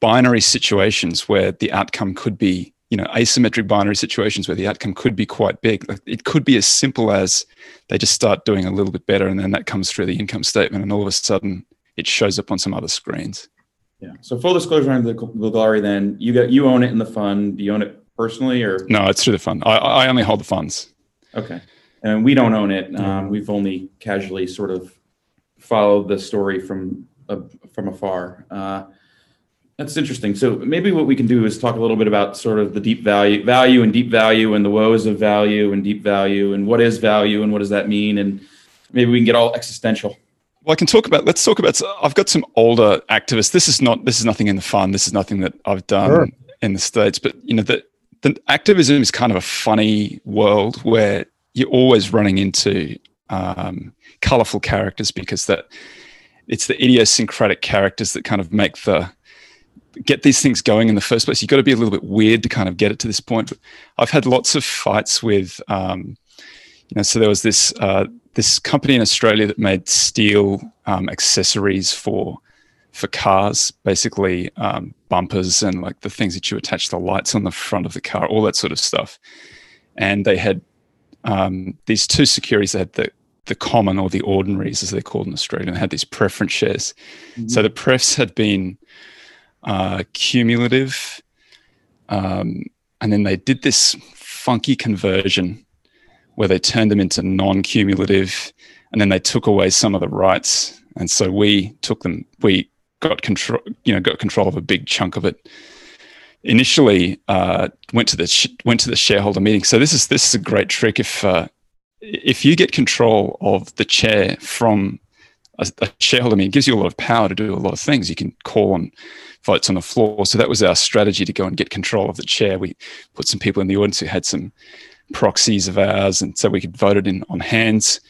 binary situations where the outcome could be you know asymmetric binary situations where the outcome could be quite big it could be as simple as they just start doing a little bit better and then that comes through the income statement and all of a sudden it shows up on some other screens Yeah. So full disclosure on the Biglari, then you got you own it in the fund. Do you own it personally or no it's through the fund i, I only hold the funds okay? And we don't own it. Um, we've only casually sort of followed the story from uh, from afar. Uh, that's interesting. So maybe what we can do is talk a little bit about sort of the deep value, value and deep value, and the woes of value and deep value, and what is value and what does that mean, and maybe we can get all existential. Well, I can talk about. Let's talk about. I've got some older activists. This is not. This is nothing in the fund. This is nothing that I've done Sure. in the states. But you know, the the activism is kind of a funny world where you're always running into um, colorful characters because that it's the idiosyncratic characters that kind of make the get these things going in the first place. You've got to be a little bit weird to kind of get it to this point. But I've had lots of fights with. Um, you know, so there was this uh, this company in Australia that made steel um, accessories for for cars, basically um, bumpers and like the things that you attach the lights on the front of the car, all that sort of stuff. And they had um, these two securities. They had the the common or the ordinaries, as they're called in Australia, and they had these preference shares. So the prefs had been uh, cumulative, um, and then they did this funky conversion where they turned them into non-cumulative and then they took away some of the rights. And so we took them we got control you know got control of a big chunk of it. Initially uh, went to the sh- went to the shareholder meeting. So this is this is a great trick. If uh, if you get control of the chair from a, a shareholder meeting gives you a lot of power to do a lot of things you can call on votes on the floor so that was our strategy to go and get control of the chair we put some people in the audience who had some proxies of ours, and so we could vote it in on hands.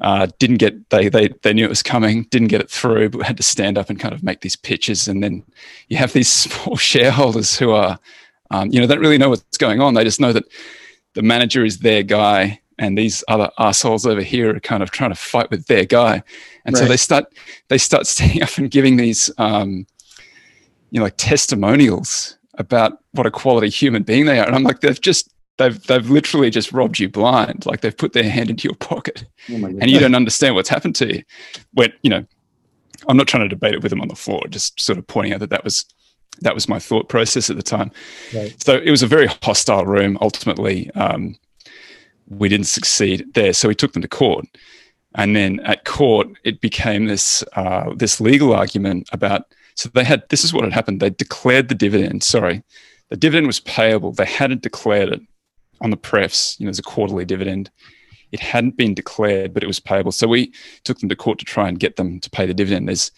Uh, didn't get they they they knew it was coming, didn't get it through, but had to stand up and kind of make these pitches. And then you have these small shareholders who are, um, you know, they don't really know what's going on. They just know that the manager is their guy, and these other assholes over here are kind of trying to fight with their guy. And so they start they start standing up and giving these, um, you know, like testimonials about what a quality human being they are. And I'm like, they've just they've they've literally just robbed you blind. Like they've put their hand into your pocket, Oh and you don't understand what's happened to you. When you know, I'm not trying to debate it with them on the floor. Just sort of pointing out that that was that was my thought process at the time. Right. So it was a very hostile room. Ultimately, um, we didn't succeed there, so we took them to court. And then at court, it became this uh, this legal argument about. So they had this is what had happened. They declared the dividend. Sorry, the dividend was payable. They hadn't declared it on the prefs. You know, as a quarterly dividend. It hadn't been declared, but it was payable. So we took them to court to try and get them to pay the dividend. There's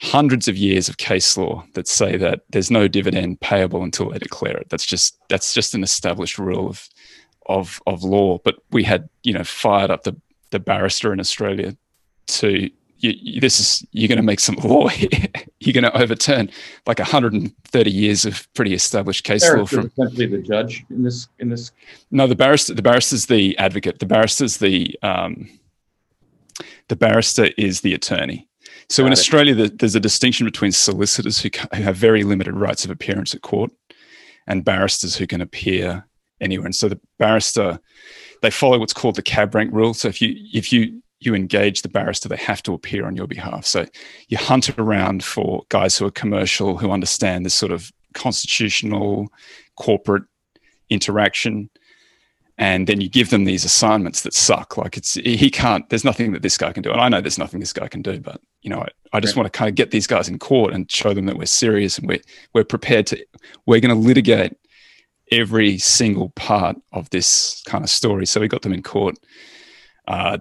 hundreds of years of case law that say that there's no dividend payable until they declare it. That's just that's just an established rule of of of law. But we had you know fired up the the barrister in Australia to you, you- this is you're going to make some law here. you're going to overturn like 130 years of pretty established case law Barrister is from essentially the judge in this in this no, the barrister. The barrister's the advocate. The barrister's the um, the barrister is the attorney. So in it. Australia, the, there's a distinction between solicitors who, who have very limited rights of appearance at court, and barristers who can appear anywhere. And so the barrister, they follow what's called the cab rank rule. So if you if you you engage the barrister, they have to appear on your behalf. So you hunt around for guys who are commercial, who understand this sort of constitutional, corporate interaction and then you give them these assignments that suck like it's he can't there's nothing that this guy can do and i know there's nothing this guy can do but you know i, I just Right. want to kind of get these guys in court and show them that we're serious and we're we're prepared to we're going to litigate every single part of this kind of story so we got them in court uh,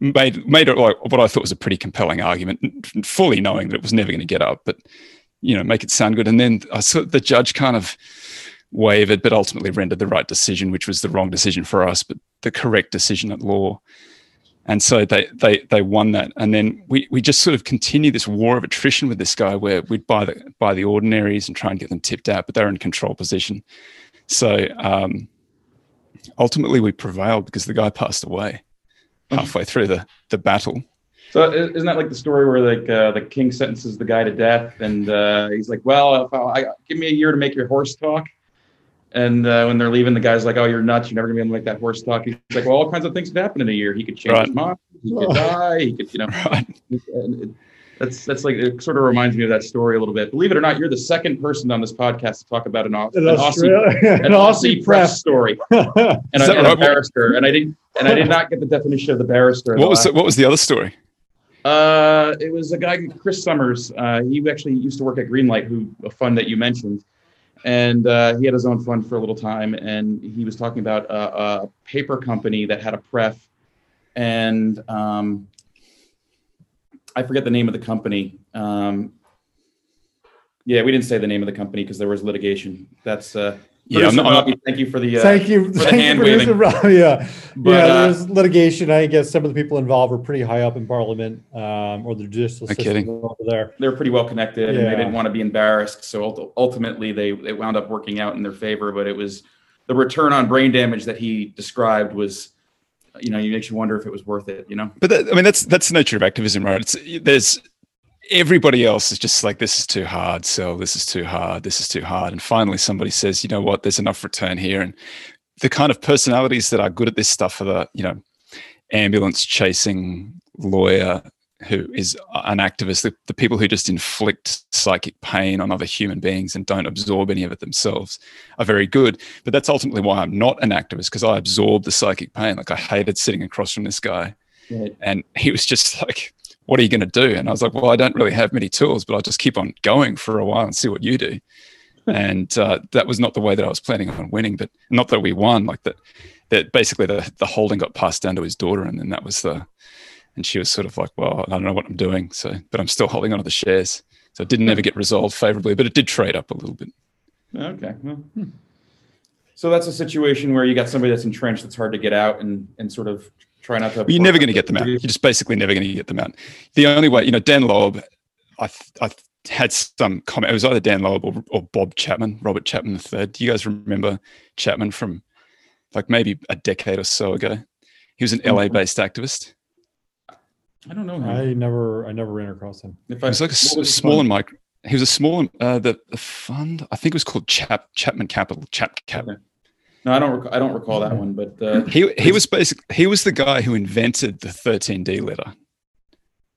made made it like what i thought was a pretty compelling argument fully knowing that it was never going to get up but you know make it sound good and then i saw the judge kind of wavered, but ultimately rendered the right decision, which was the wrong decision for us, but the correct decision at law. and so they they they won that, and then we we just sort of continue this war of attrition with this guy, where we'd buy the buy the ordinaries and try and get them tipped out, but they're in control position. So um, ultimately, we prevailed because the guy passed away halfway through the the battle. So isn't that like the story where like uh, the king sentences the guy to death, and uh, he's like, "Well, if I, I, give me a year to make your horse talk." And uh, when they're leaving, the guy's like, "Oh, you're nuts! You're never gonna be able to make that horse talk." He's like, "Well, all kinds of things could happen in a year. He could change Right. his mind. He Oh. could die. He could, you know." Right. And it- that's that's like it sort of reminds me of that story a little bit. Believe it or not, you're the second person on this podcast to talk about an, Au- In an Aussie Australia, an Aussie press story, and, Is a, that a right? barrister, and I didn't and I did not get the definition of the barrister. What was the the, what was the other story? uh, it was a guy, Chris Summers. Uh, he actually used to work at Greenlight, who a fund that you mentioned, and uh, he had his own fund for a little time. And he was talking about a, a paper company that had a pref, and um, I forget the name of the company. Um, yeah, we didn't say the name of the company because there was litigation. That's uh, Yeah, I'm not- I'm not- thank you for the. Uh, thank you. for thank you, hand producer waving. Rob. Yeah, But, yeah. uh, There's litigation. I guess some of the people involved were pretty high up in Parliament um, or the judicial No system kidding. over there. they were pretty well connected and they didn't want to be embarrassed. So ultimately, they it wound up working out in their favor. But it was the return on brain damage that he described was, you know, it makes you wonder if it was worth it. You know, But that, I mean, that's that's the nature of activism, right? It's there's everybody else is just like this is too hard, so this is too hard, this is too hard, and finally somebody says, you know what, there's enough return here, and the kind of personalities that are good at this stuff are the you know ambulance chasing lawyer who is an activist, the, the people who just inflict psychic pain on other human beings and don't absorb any of it themselves are very good. But that's ultimately why I'm not an activist because I absorb the psychic pain. Like I hated sitting across from this guy Right. and he was just like, What are you going to do? And I was like, Well, I don't really have many tools, but I'll just keep on going for a while and see what you do. and uh, that was not the way that I was planning on winning, but not that we won, like that, that basically the, the holding got passed down to his daughter. And then that was the, and she was sort of like, Well, I don't know what I'm doing. So, but I'm still holding onto the shares. So it didn't ever get resolved favorably, but it did trade up a little bit. okay. Well, hmm. So that's a situation where you got somebody that's entrenched that's hard to get out and and sort of try not to. You're never going to get them out. You're just basically never going to get them out. The only way, you know, Dan Loeb, I, I had some comment. It was either Dan Loeb or, or Bob Chapman, Robert Chapman III. Do you guys remember Chapman from like maybe a decade or so ago? He was an LA based activist. I don't know. Him. I never, I never ran across him. If He was like a was small and micro. He was a small, uh, the, the fund, I think it was called Chap, Chapman Capital, Chap Cap. Okay. No, I don't. Rec- I don't recall that one, but uh, He, he was basically, he was the guy who invented the 13D letter,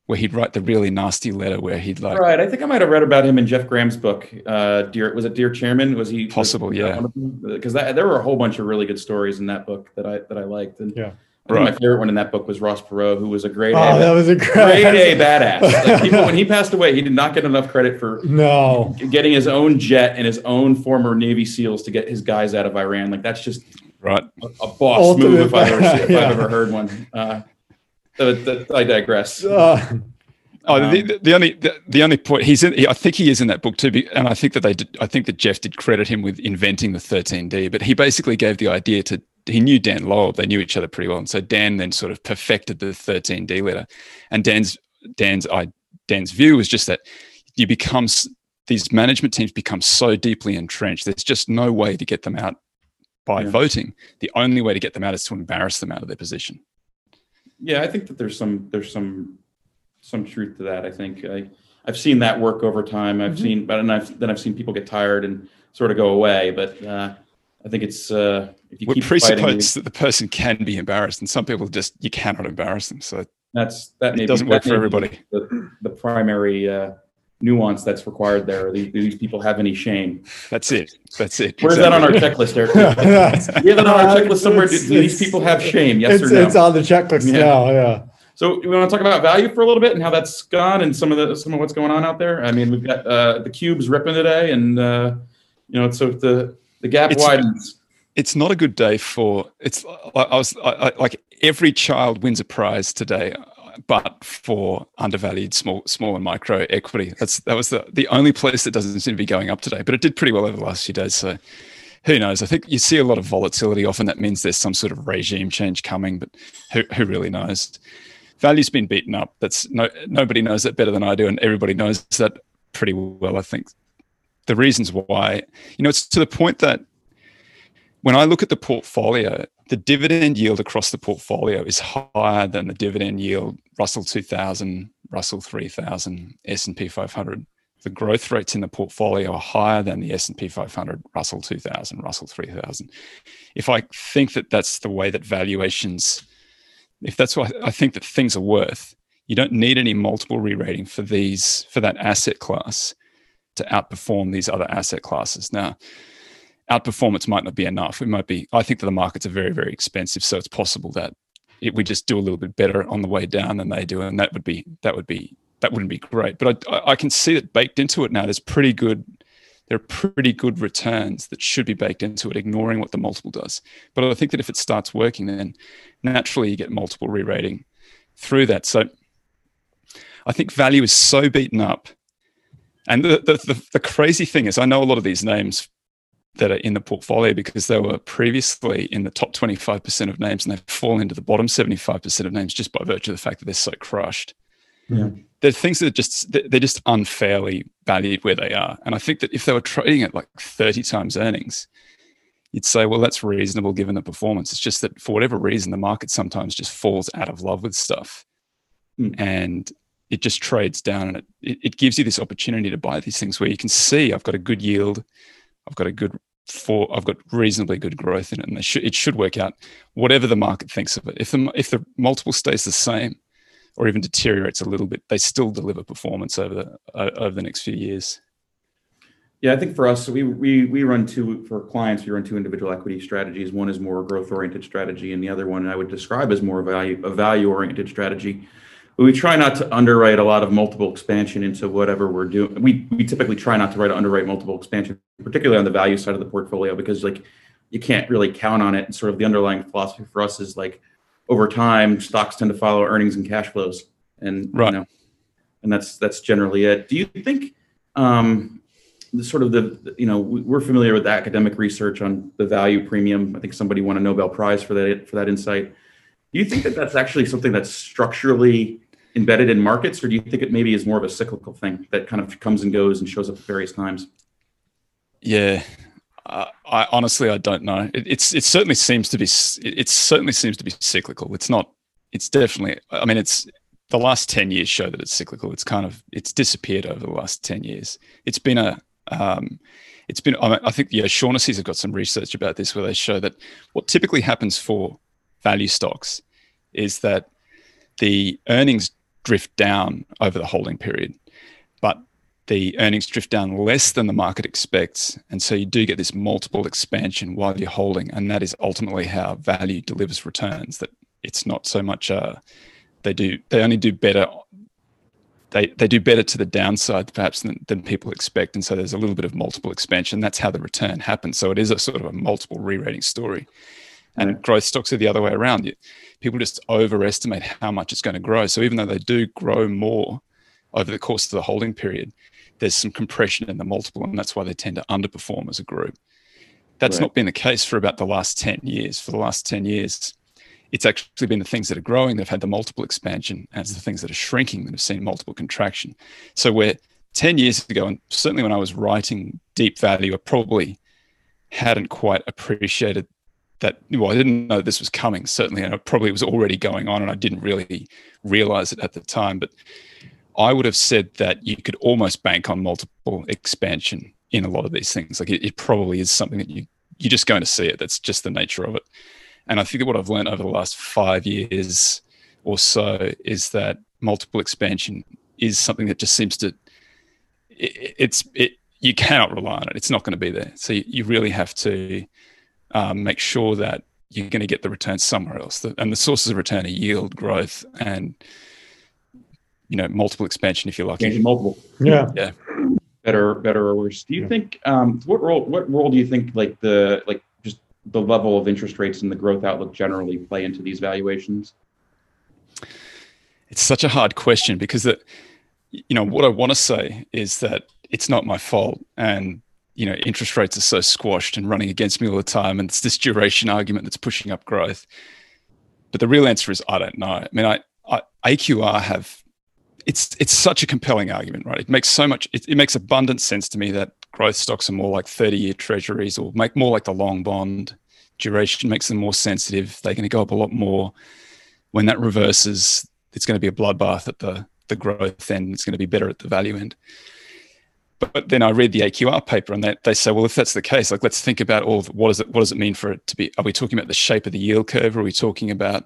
where he'd write the really nasty letter where he'd like, right. I think I might have read about him in Jeff Gramm's book. Uh, Dear was it Dear Chairman? Was he Possible, yeah. Because there were a whole bunch of really good stories in that book that I that I liked. And Yeah. I think my favorite one in that book was Ross Perot, who was a great, Oh, that was a great, great A badass. Like people, when he passed away, he did not get enough credit for No, getting his own jet and his own former Navy SEAls to get his guys out of Iran. Like that's just right. a, a boss Ultimate move if, I've ever, if yeah. I've ever heard one. Uh, but, but I digress. uh, Oh, the, Um, the, the only the, the only point he's in, he- I think he is in that book too, and I think that they did, I think that Jeff did credit him with inventing the 13D, but he basically gave the idea to he knew Dan Loeb, they knew each other pretty well, and so Dan then sort of perfected the 13D letter, and Dan's Dan's I Dan's view was just that you become these management teams become so deeply entrenched. There's just no way to get them out by Yeah. voting. The only way to get them out is to embarrass them out of their position. Yeah, I think that there's some there's some some truth to that. I think I I've seen that work over time. I've Mm-hmm. seen, but and I've then I've seen people get tired and sort of go away. But uh, I think it's uh, if you We keep fighting, presuppose that the person can be embarrassed, and some people just you cannot embarrass them. So that's that It doesn't that work for everybody. The, the primary uh, nuance that's required there. Do these people have any shame? that's it. That's it. Where's that on our checklist, Eric? Do you have that on our checklist somewhere? Do, It's- do these it's- people have shame? Yes it's, or no? it's on the checklist Yeah. now. Yeah. So we want to talk about value for a little bit and how that's gone and some of the some of what's going on out there. I mean, we've got uh, the cubes ripping today, and uh, you know, so the the gap It's- widens. It's not a good day for. It's. I, I was I, I, like every child wins a prize today, but for undervalued small small and micro equity. That's that was the the only place that doesn't seem to be going up today. But it did pretty well over the last few days. So who knows? I think you see a lot of volatility. Often that means there's some sort of regime change coming, but who, who really knows? Value's been beaten up. That's no nobody knows that better than I do, and everybody knows that pretty well. I think the reasons why, you know, it's to the point that when I look at the portfolio, the dividend yield across the portfolio is higher than the dividend yield Russell 2000, Russell 3000, S&P 500 the growth rates in the portfolio are higher than the S&P 500, Russell 2000, Russell 3000. If I think that that's the way that valuations, if that's what I think that things are worth, you don't need any multiple re-rating for these for that asset class to outperform these other asset classes. Now, outperformance might not be enough. It might be. I think that the markets are very very expensive, so it's possible that it, we just do a little bit better on the way down than they do, and that would be that would be that wouldn't be great. But I, I can see it baked into it now. There's pretty good, there are pretty good returns that should be baked into it, ignoring what the multiple does. But I think that if it starts working, then naturally you get multiple re-rating through that. So I think value is so beaten up. And the, the, the, the crazy thing is, I know a lot of these names that are in the portfolio because they were previously in the top 25% of names and they've fallen into the bottom 75% of names just by virtue of the fact that they're so crushed. Yeah they're things that are just they're just unfairly valued where they are. And I think that if they were trading at like 30 times earnings, you'd say, well, that's reasonable given the performance. It's just that for whatever reason, the market sometimes just falls out of love with stuff. Mm. And it just trades down and it, it, gives you this opportunity to buy these things where you can see I've got a good yield, I've got a good for I've got reasonably good growth in it, and it should, it should work out whatever the market thinks of it. If the if the multiple stays the same, or even deteriorates a little bit, they still deliver performance over the uh, over the next few years. Yeah, I think for us, we we we run two for clients. We run two individual equity strategies. One is more growth oriented strategy, and the other one I would describe as more value a value oriented strategy. We try not to underwrite a lot of multiple expansion into whatever we're doing. We we typically try not to write underwrite multiple expansion, particularly on the value side of the portfolio, because like you can't really count on it. And sort of the underlying philosophy for us is like over time, stocks tend to follow earnings and cash flows, and right. you know, and that's that's generally it. Do you think um, the sort of the you know we're familiar with academic research on the value premium? I think somebody won a Nobel Prize for that for that insight. Do you think that that's actually something that's structurally embedded in markets, or do you think it maybe is more of a cyclical thing that kind of comes and goes and shows up at various times? Yeah, uh, I honestly I don't know. It, it's it certainly seems to be it, certainly seems to be cyclical. It's not. It's definitely. I mean, it's the last ten years show that it's cyclical. It's kind of it's disappeared over the last ten years. It's been a. Um, it's been. I, mean, I think yeah, Shaughnessy's have got some research about this where they show that what typically happens for value stocks is that the earnings drift down over the holding period, but the earnings drift down less than the market expects. And so you do get this multiple expansion while you're holding. And that is ultimately how value delivers returns, that it's not so much uh, they do they only do better they, they do better to the downside perhaps than, than people expect and so there's a little bit of multiple expansion that's how the return happens so it is a sort of a multiple re-rating story and growth stocks are the other way around people just overestimate how much it's going to grow so even though they do grow more over the course of the holding period there's some compression in the multiple, and that's why they tend to underperform as a group. That's right. not been the case for about the last 10 years. For the last 10 years, it's actually been the things that are growing that have had the multiple expansion, and it's the things that are shrinking that have seen multiple contraction. So where 10 years ago, and certainly when I was writing deep value, I probably hadn't quite appreciated that well i didn't know this was coming certainly and it probably was already going on and i didn't really realize it at the time but I would have said that you could almost bank on multiple expansion in a lot of these things. Like it, it, probably is something that you you're just going to see it. That's just the nature of it. And I think that what I've learned over the last five years or so is that multiple expansion is something that just seems to it, it's it you cannot rely on it. It's not going to be there. So you, you really have to um, make sure that you're going to get the return somewhere else. And the sources of return are yield, growth, and you know multiple expansion if you're lucky. multiple. Yeah. Yeah. Better, better or worse. Do you yeah. think um, what role what role do you think like the like just the level of interest rates and the growth outlook generally play into these valuations? It's such a hard question because that you know what I want to say is that it's not my fault and you know interest rates are so squashed and running against me all the time, and it's this duration argument that's pushing up growth. But the real answer is I don't know. I mean, I, I AQR have it's it's such a compelling argument, right? It makes so much it, it makes abundant sense to me that growth stocks are more like 30 year treasuries or make more like the long bond. Duration makes them more sensitive. They're going to go up a lot more. When that reverses, it's going to be a bloodbath at the the growth end. It's going to be better at the value end. But, then I read the AQR paper, and they, they say, well, if that's the case, like let's think about all. Of, what does it what does it mean for it to be? Are we talking about the shape of the yield curve? Are we talking about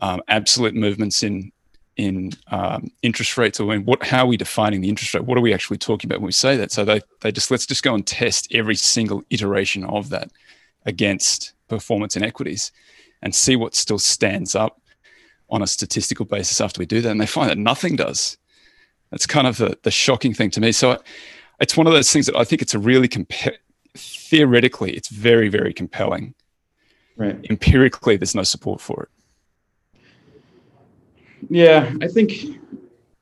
um, absolute movements in in um, interest rates or in what how are we defining the interest rate what are we actually talking about when we say that so they, they just let's just go and test every single iteration of that against performance in equities and see what still stands up on a statistical basis after we do that and they find that nothing does that's kind of the, the shocking thing to me so it's one of those things that i think it's a really compa- theoretically it's very very compelling right empirically there's no support for it yeah, I think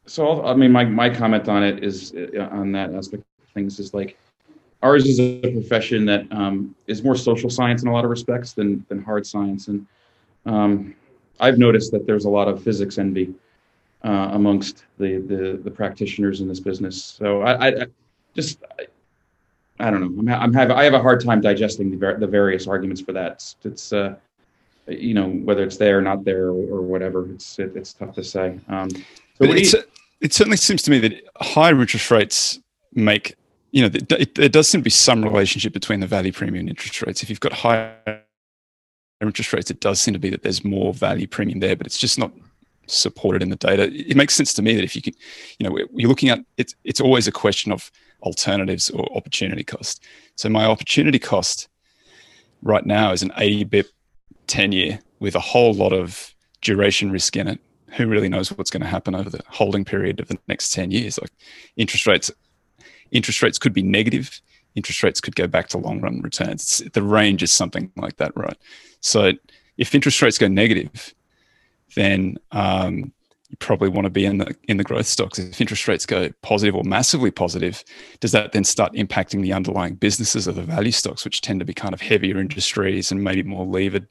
so. I'll, I mean, my, my comment on it is uh, on that aspect of things is like ours is a profession that um, is more social science in a lot of respects than than hard science, and um, I've noticed that there's a lot of physics envy uh, amongst the, the the practitioners in this business. So I, I, I just I, I, don't know. I'm, I'm have I have a hard time digesting the the various arguments for that. It's, it's uh, you know whether it's there or not there or, or whatever it's it, it's tough to say um, so you, it certainly seems to me that higher interest rates make you know it, there does seem to be some relationship between the value premium and interest rates if you've got higher interest rates it does seem to be that there's more value premium there but it's just not supported in the data it makes sense to me that if you can you know you're looking at it's it's always a question of alternatives or opportunity cost so my opportunity cost right now is an 80 bip 10 year with a whole lot of duration risk in it. Who really knows what's going to happen over the holding period of the next 10 years? Like interest rates, interest rates could be negative. Interest rates could go back to long run returns. It's, the range is something like that, right? So if interest rates go negative, then um, you probably want to be in the in the growth stocks. If interest rates go positive or massively positive, does that then start impacting the underlying businesses of the value stocks, which tend to be kind of heavier industries and maybe more levered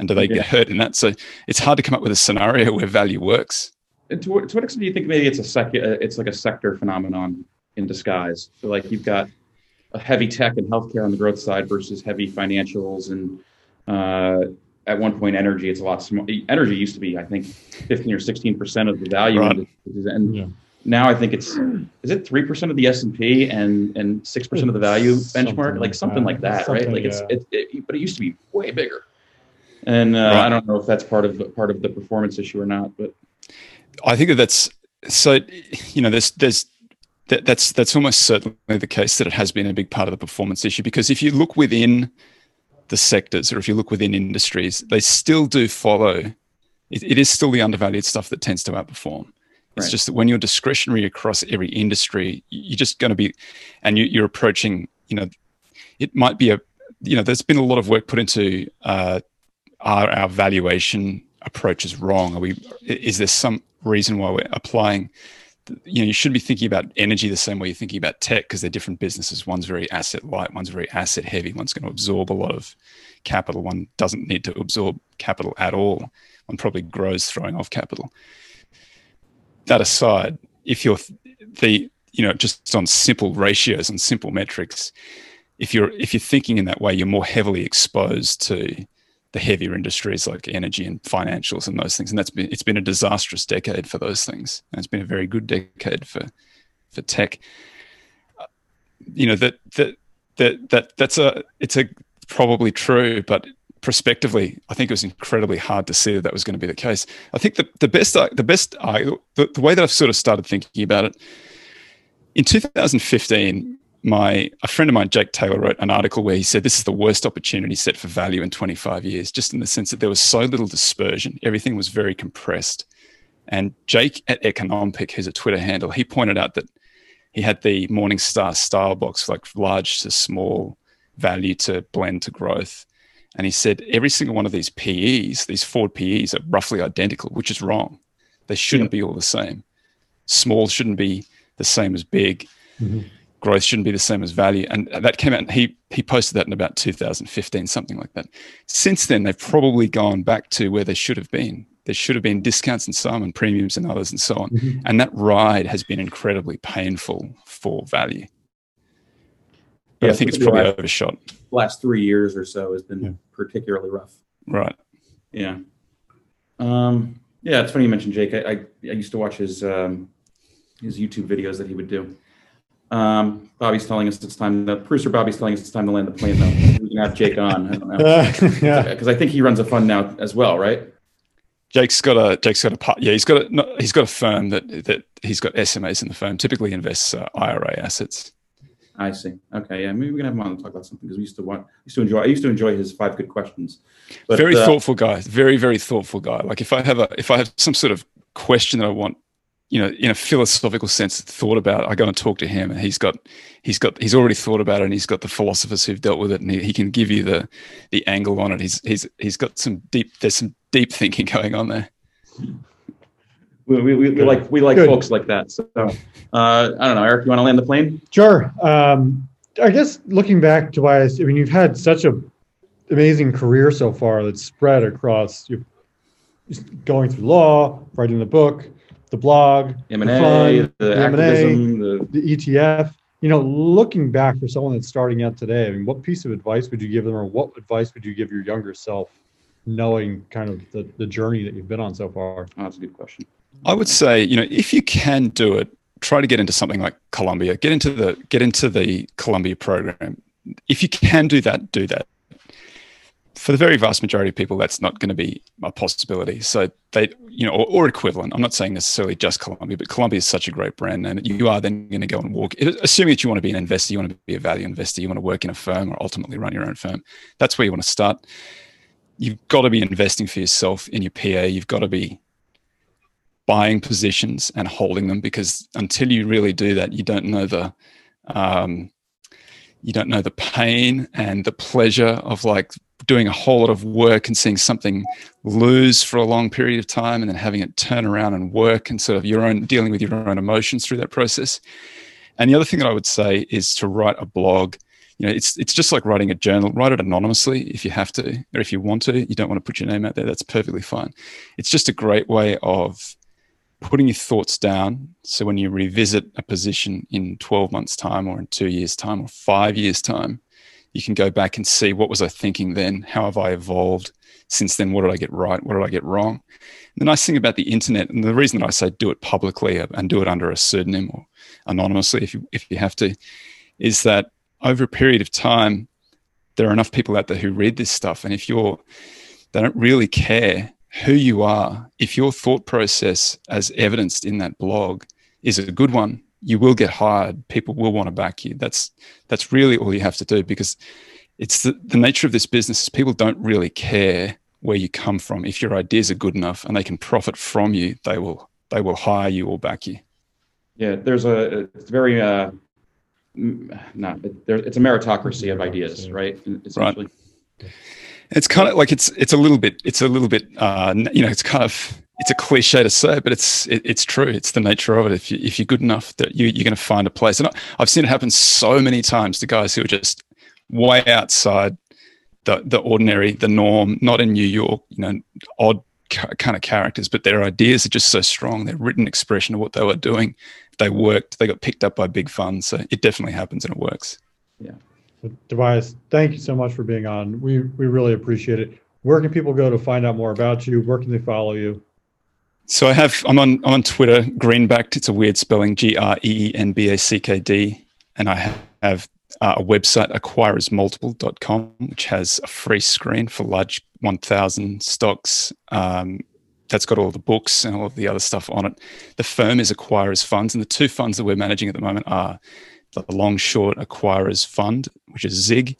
and do they yeah. get hurt in that? So it's hard to come up with a scenario where value works. And to what, to what extent do you think maybe it's a sec, uh, it's like a sector phenomenon in disguise? So like you've got a heavy tech and healthcare on the growth side versus heavy financials and uh, at one point energy it's a lot small energy used to be i think 15 or 16 percent of the value right. and yeah. now i think it's is it 3 percent of the s&p and and 6 percent of the value benchmark something like, something like that something, right like yeah. it's it, it, but it used to be way bigger and uh, right. I don't know if that's part of the, part of the performance issue or not, but I think that that's so. You know, there's there's that, that's that's almost certainly the case that it has been a big part of the performance issue because if you look within the sectors or if you look within industries, they still do follow. it, it is still the undervalued stuff that tends to outperform. It's right. just that when you're discretionary across every industry, you're just going to be, and you, you're approaching. You know, it might be a. You know, there's been a lot of work put into uh, are our valuation approaches wrong? Are we? Is there some reason why we're applying? You know, you should be thinking about energy the same way you're thinking about tech because they're different businesses. One's very asset light, one's very asset heavy. One's going to absorb a lot of capital. One doesn't need to absorb capital at all. One probably grows throwing off capital. That aside, if you're the you know just on simple ratios and simple metrics, if you're if you're thinking in that way, you're more heavily exposed to the heavier industries like energy and financials and those things. And that's been it's been a disastrous decade for those things. And it's been a very good decade for for tech. You know that that that that that's a it's a probably true, but prospectively, I think it was incredibly hard to see that that was going to be the case. I think the the best the best the, the way that I've sort of started thinking about it in 2015 my a friend of mine, Jake Taylor, wrote an article where he said this is the worst opportunity set for value in 25 years, just in the sense that there was so little dispersion. Everything was very compressed. And Jake at Econompic, who's a Twitter handle, he pointed out that he had the Morningstar style box, like large to small, value to blend to growth. And he said every single one of these PEs, these forward PEs, are roughly identical, which is wrong. They shouldn't yeah. be all the same. Small shouldn't be the same as big. Mm-hmm growth shouldn't be the same as value. And that came out, and he, he posted that in about 2015, something like that. Since then, they've probably gone back to where they should have been. There should have been discounts in some and premiums in others and so on. Mm-hmm. And that ride has been incredibly painful for value. But yeah, I think it's probably last, overshot. Last three years or so has been yeah. particularly rough. Right. Yeah. Um, yeah, it's funny you mentioned Jake. I, I, I used to watch his um, his YouTube videos that he would do. Um, Bobby's telling us it's time. The producer Bobby's telling us it's time to land the plane. Though we can have Jake on. I don't know because uh, I think he runs a fund now as well, right? Jake's got a Jake's got a yeah he's got a he's got a firm that that he's got SMAs in the firm. Typically invests uh, IRA assets. I see. Okay, yeah, maybe we can have him on and talk about something because we used to want used to enjoy. I used to enjoy his five good questions. But, very uh, thoughtful guy. Very very thoughtful guy. Like if I have a if I have some sort of question that I want you know, in a philosophical sense, thought about. I go and talk to him, and he's got, he's got, he's already thought about it, and he's got the philosophers who've dealt with it, and he, he can give you the, the angle on it. He's, he's, he's got some deep, there's some deep thinking going on there. We, we, we like, we like Good. folks like that. So, uh, I don't know, Eric, you want to land the plane? Sure. Um, I guess looking back, Tobias, I mean, you've had such a amazing career so far that's spread across. you going through law, writing the book the blog, M&A, the, fund, the, the activism, the, the ETF. You know, looking back for someone that's starting out today, I mean, what piece of advice would you give them, or what advice would you give your younger self, knowing kind of the, the journey that you've been on so far? Oh, that's a good question. I would say, you know, if you can do it, try to get into something like Columbia. Get into the get into the Columbia program. If you can do that, do that for the very vast majority of people, that's not going to be a possibility. So they, you know, or, or, equivalent. I'm not saying necessarily just Columbia, but Columbia is such a great brand that you are then going to go and walk. Assuming that you want to be an investor, you want to be a value investor, you want to work in a firm or ultimately run your own firm. That's where you want to start. You've got to be investing for yourself in your PA. You've got to be buying positions and holding them because until you really do that, you don't know the um, you don't know the pain and the pleasure of like doing a whole lot of work and seeing something lose for a long period of time and then having it turn around and work and sort of your own dealing with your own emotions through that process. And the other thing that I would say is to write a blog. You know, it's it's just like writing a journal. Write it anonymously if you have to, or if you want to. You don't want to put your name out there. That's perfectly fine. It's just a great way of putting your thoughts down. So when you revisit a position in 12 months' time, or in two years' time, or five years' time, you can go back and see what was I thinking then? How have I evolved since then? What did I get right? What did I get wrong? And the nice thing about the internet, and the reason that I say do it publicly uh, and do it under a pseudonym or anonymously if you if you have to, is that over a period of time, there are enough people out there who read this stuff. And if you're they don't really care who you are, if your thought process as evidenced in that blog is a good one, you will get hired. People will want to back you. That's that's really all you have to do because it's the, the nature of this business is people don't really care where you come from. If your ideas are good enough and they can profit from you, they will they will hire you or back you. Yeah, there's a it's very uh not there, it's a meritocracy of ideas, right? Right. It's kind of like it's it's a little bit it's a little bit uh you know it's kind of it's a cliche to say, but it's it, it's true. It's the nature of it. If you if you're good enough, that you you're going to find a place. And I, I've seen it happen so many times to guys who are just way outside the the ordinary, the norm. Not in New York, you know, odd kind of characters, but their ideas are just so strong. Their written expression of what they were doing, they worked. They got picked up by big funds. So it definitely happens and it works. Yeah. Tobias, thank you so much for being on. We we really appreciate it. Where can people go to find out more about you? Where can they follow you? So I have I'm on I'm on Twitter, Greenbackd. It's a weird spelling, G R E E N B A C K D, and I have uh, a website, acquirersmultiple.com, which has a free screen for large 1,000 stocks. Um, that's got all the books and all of the other stuff on it. The firm is Acquirers Funds, and the two funds that we're managing at the moment are the Long Short Acquirers Fund, which is ZIG,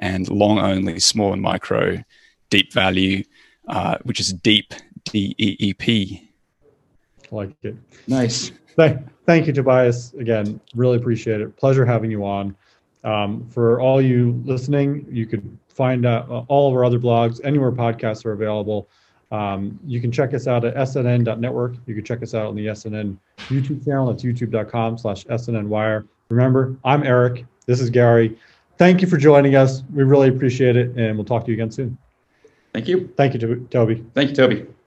and Long Only Small and Micro Deep Value, uh, which is Deep D E E P. Like it. Nice. Thank, thank you, Tobias. Again, really appreciate it. Pleasure having you on. Um, for all you listening, you could find uh, all of our other blogs anywhere podcasts are available. Um, you can check us out at snn.network. You can check us out on the SNN YouTube channel. That's youtube.com slash SNN Wire. Remember, I'm Eric. This is Gary. Thank you for joining us. We really appreciate it, and we'll talk to you again soon. Thank you. Thank you, Toby. Thank you, Toby.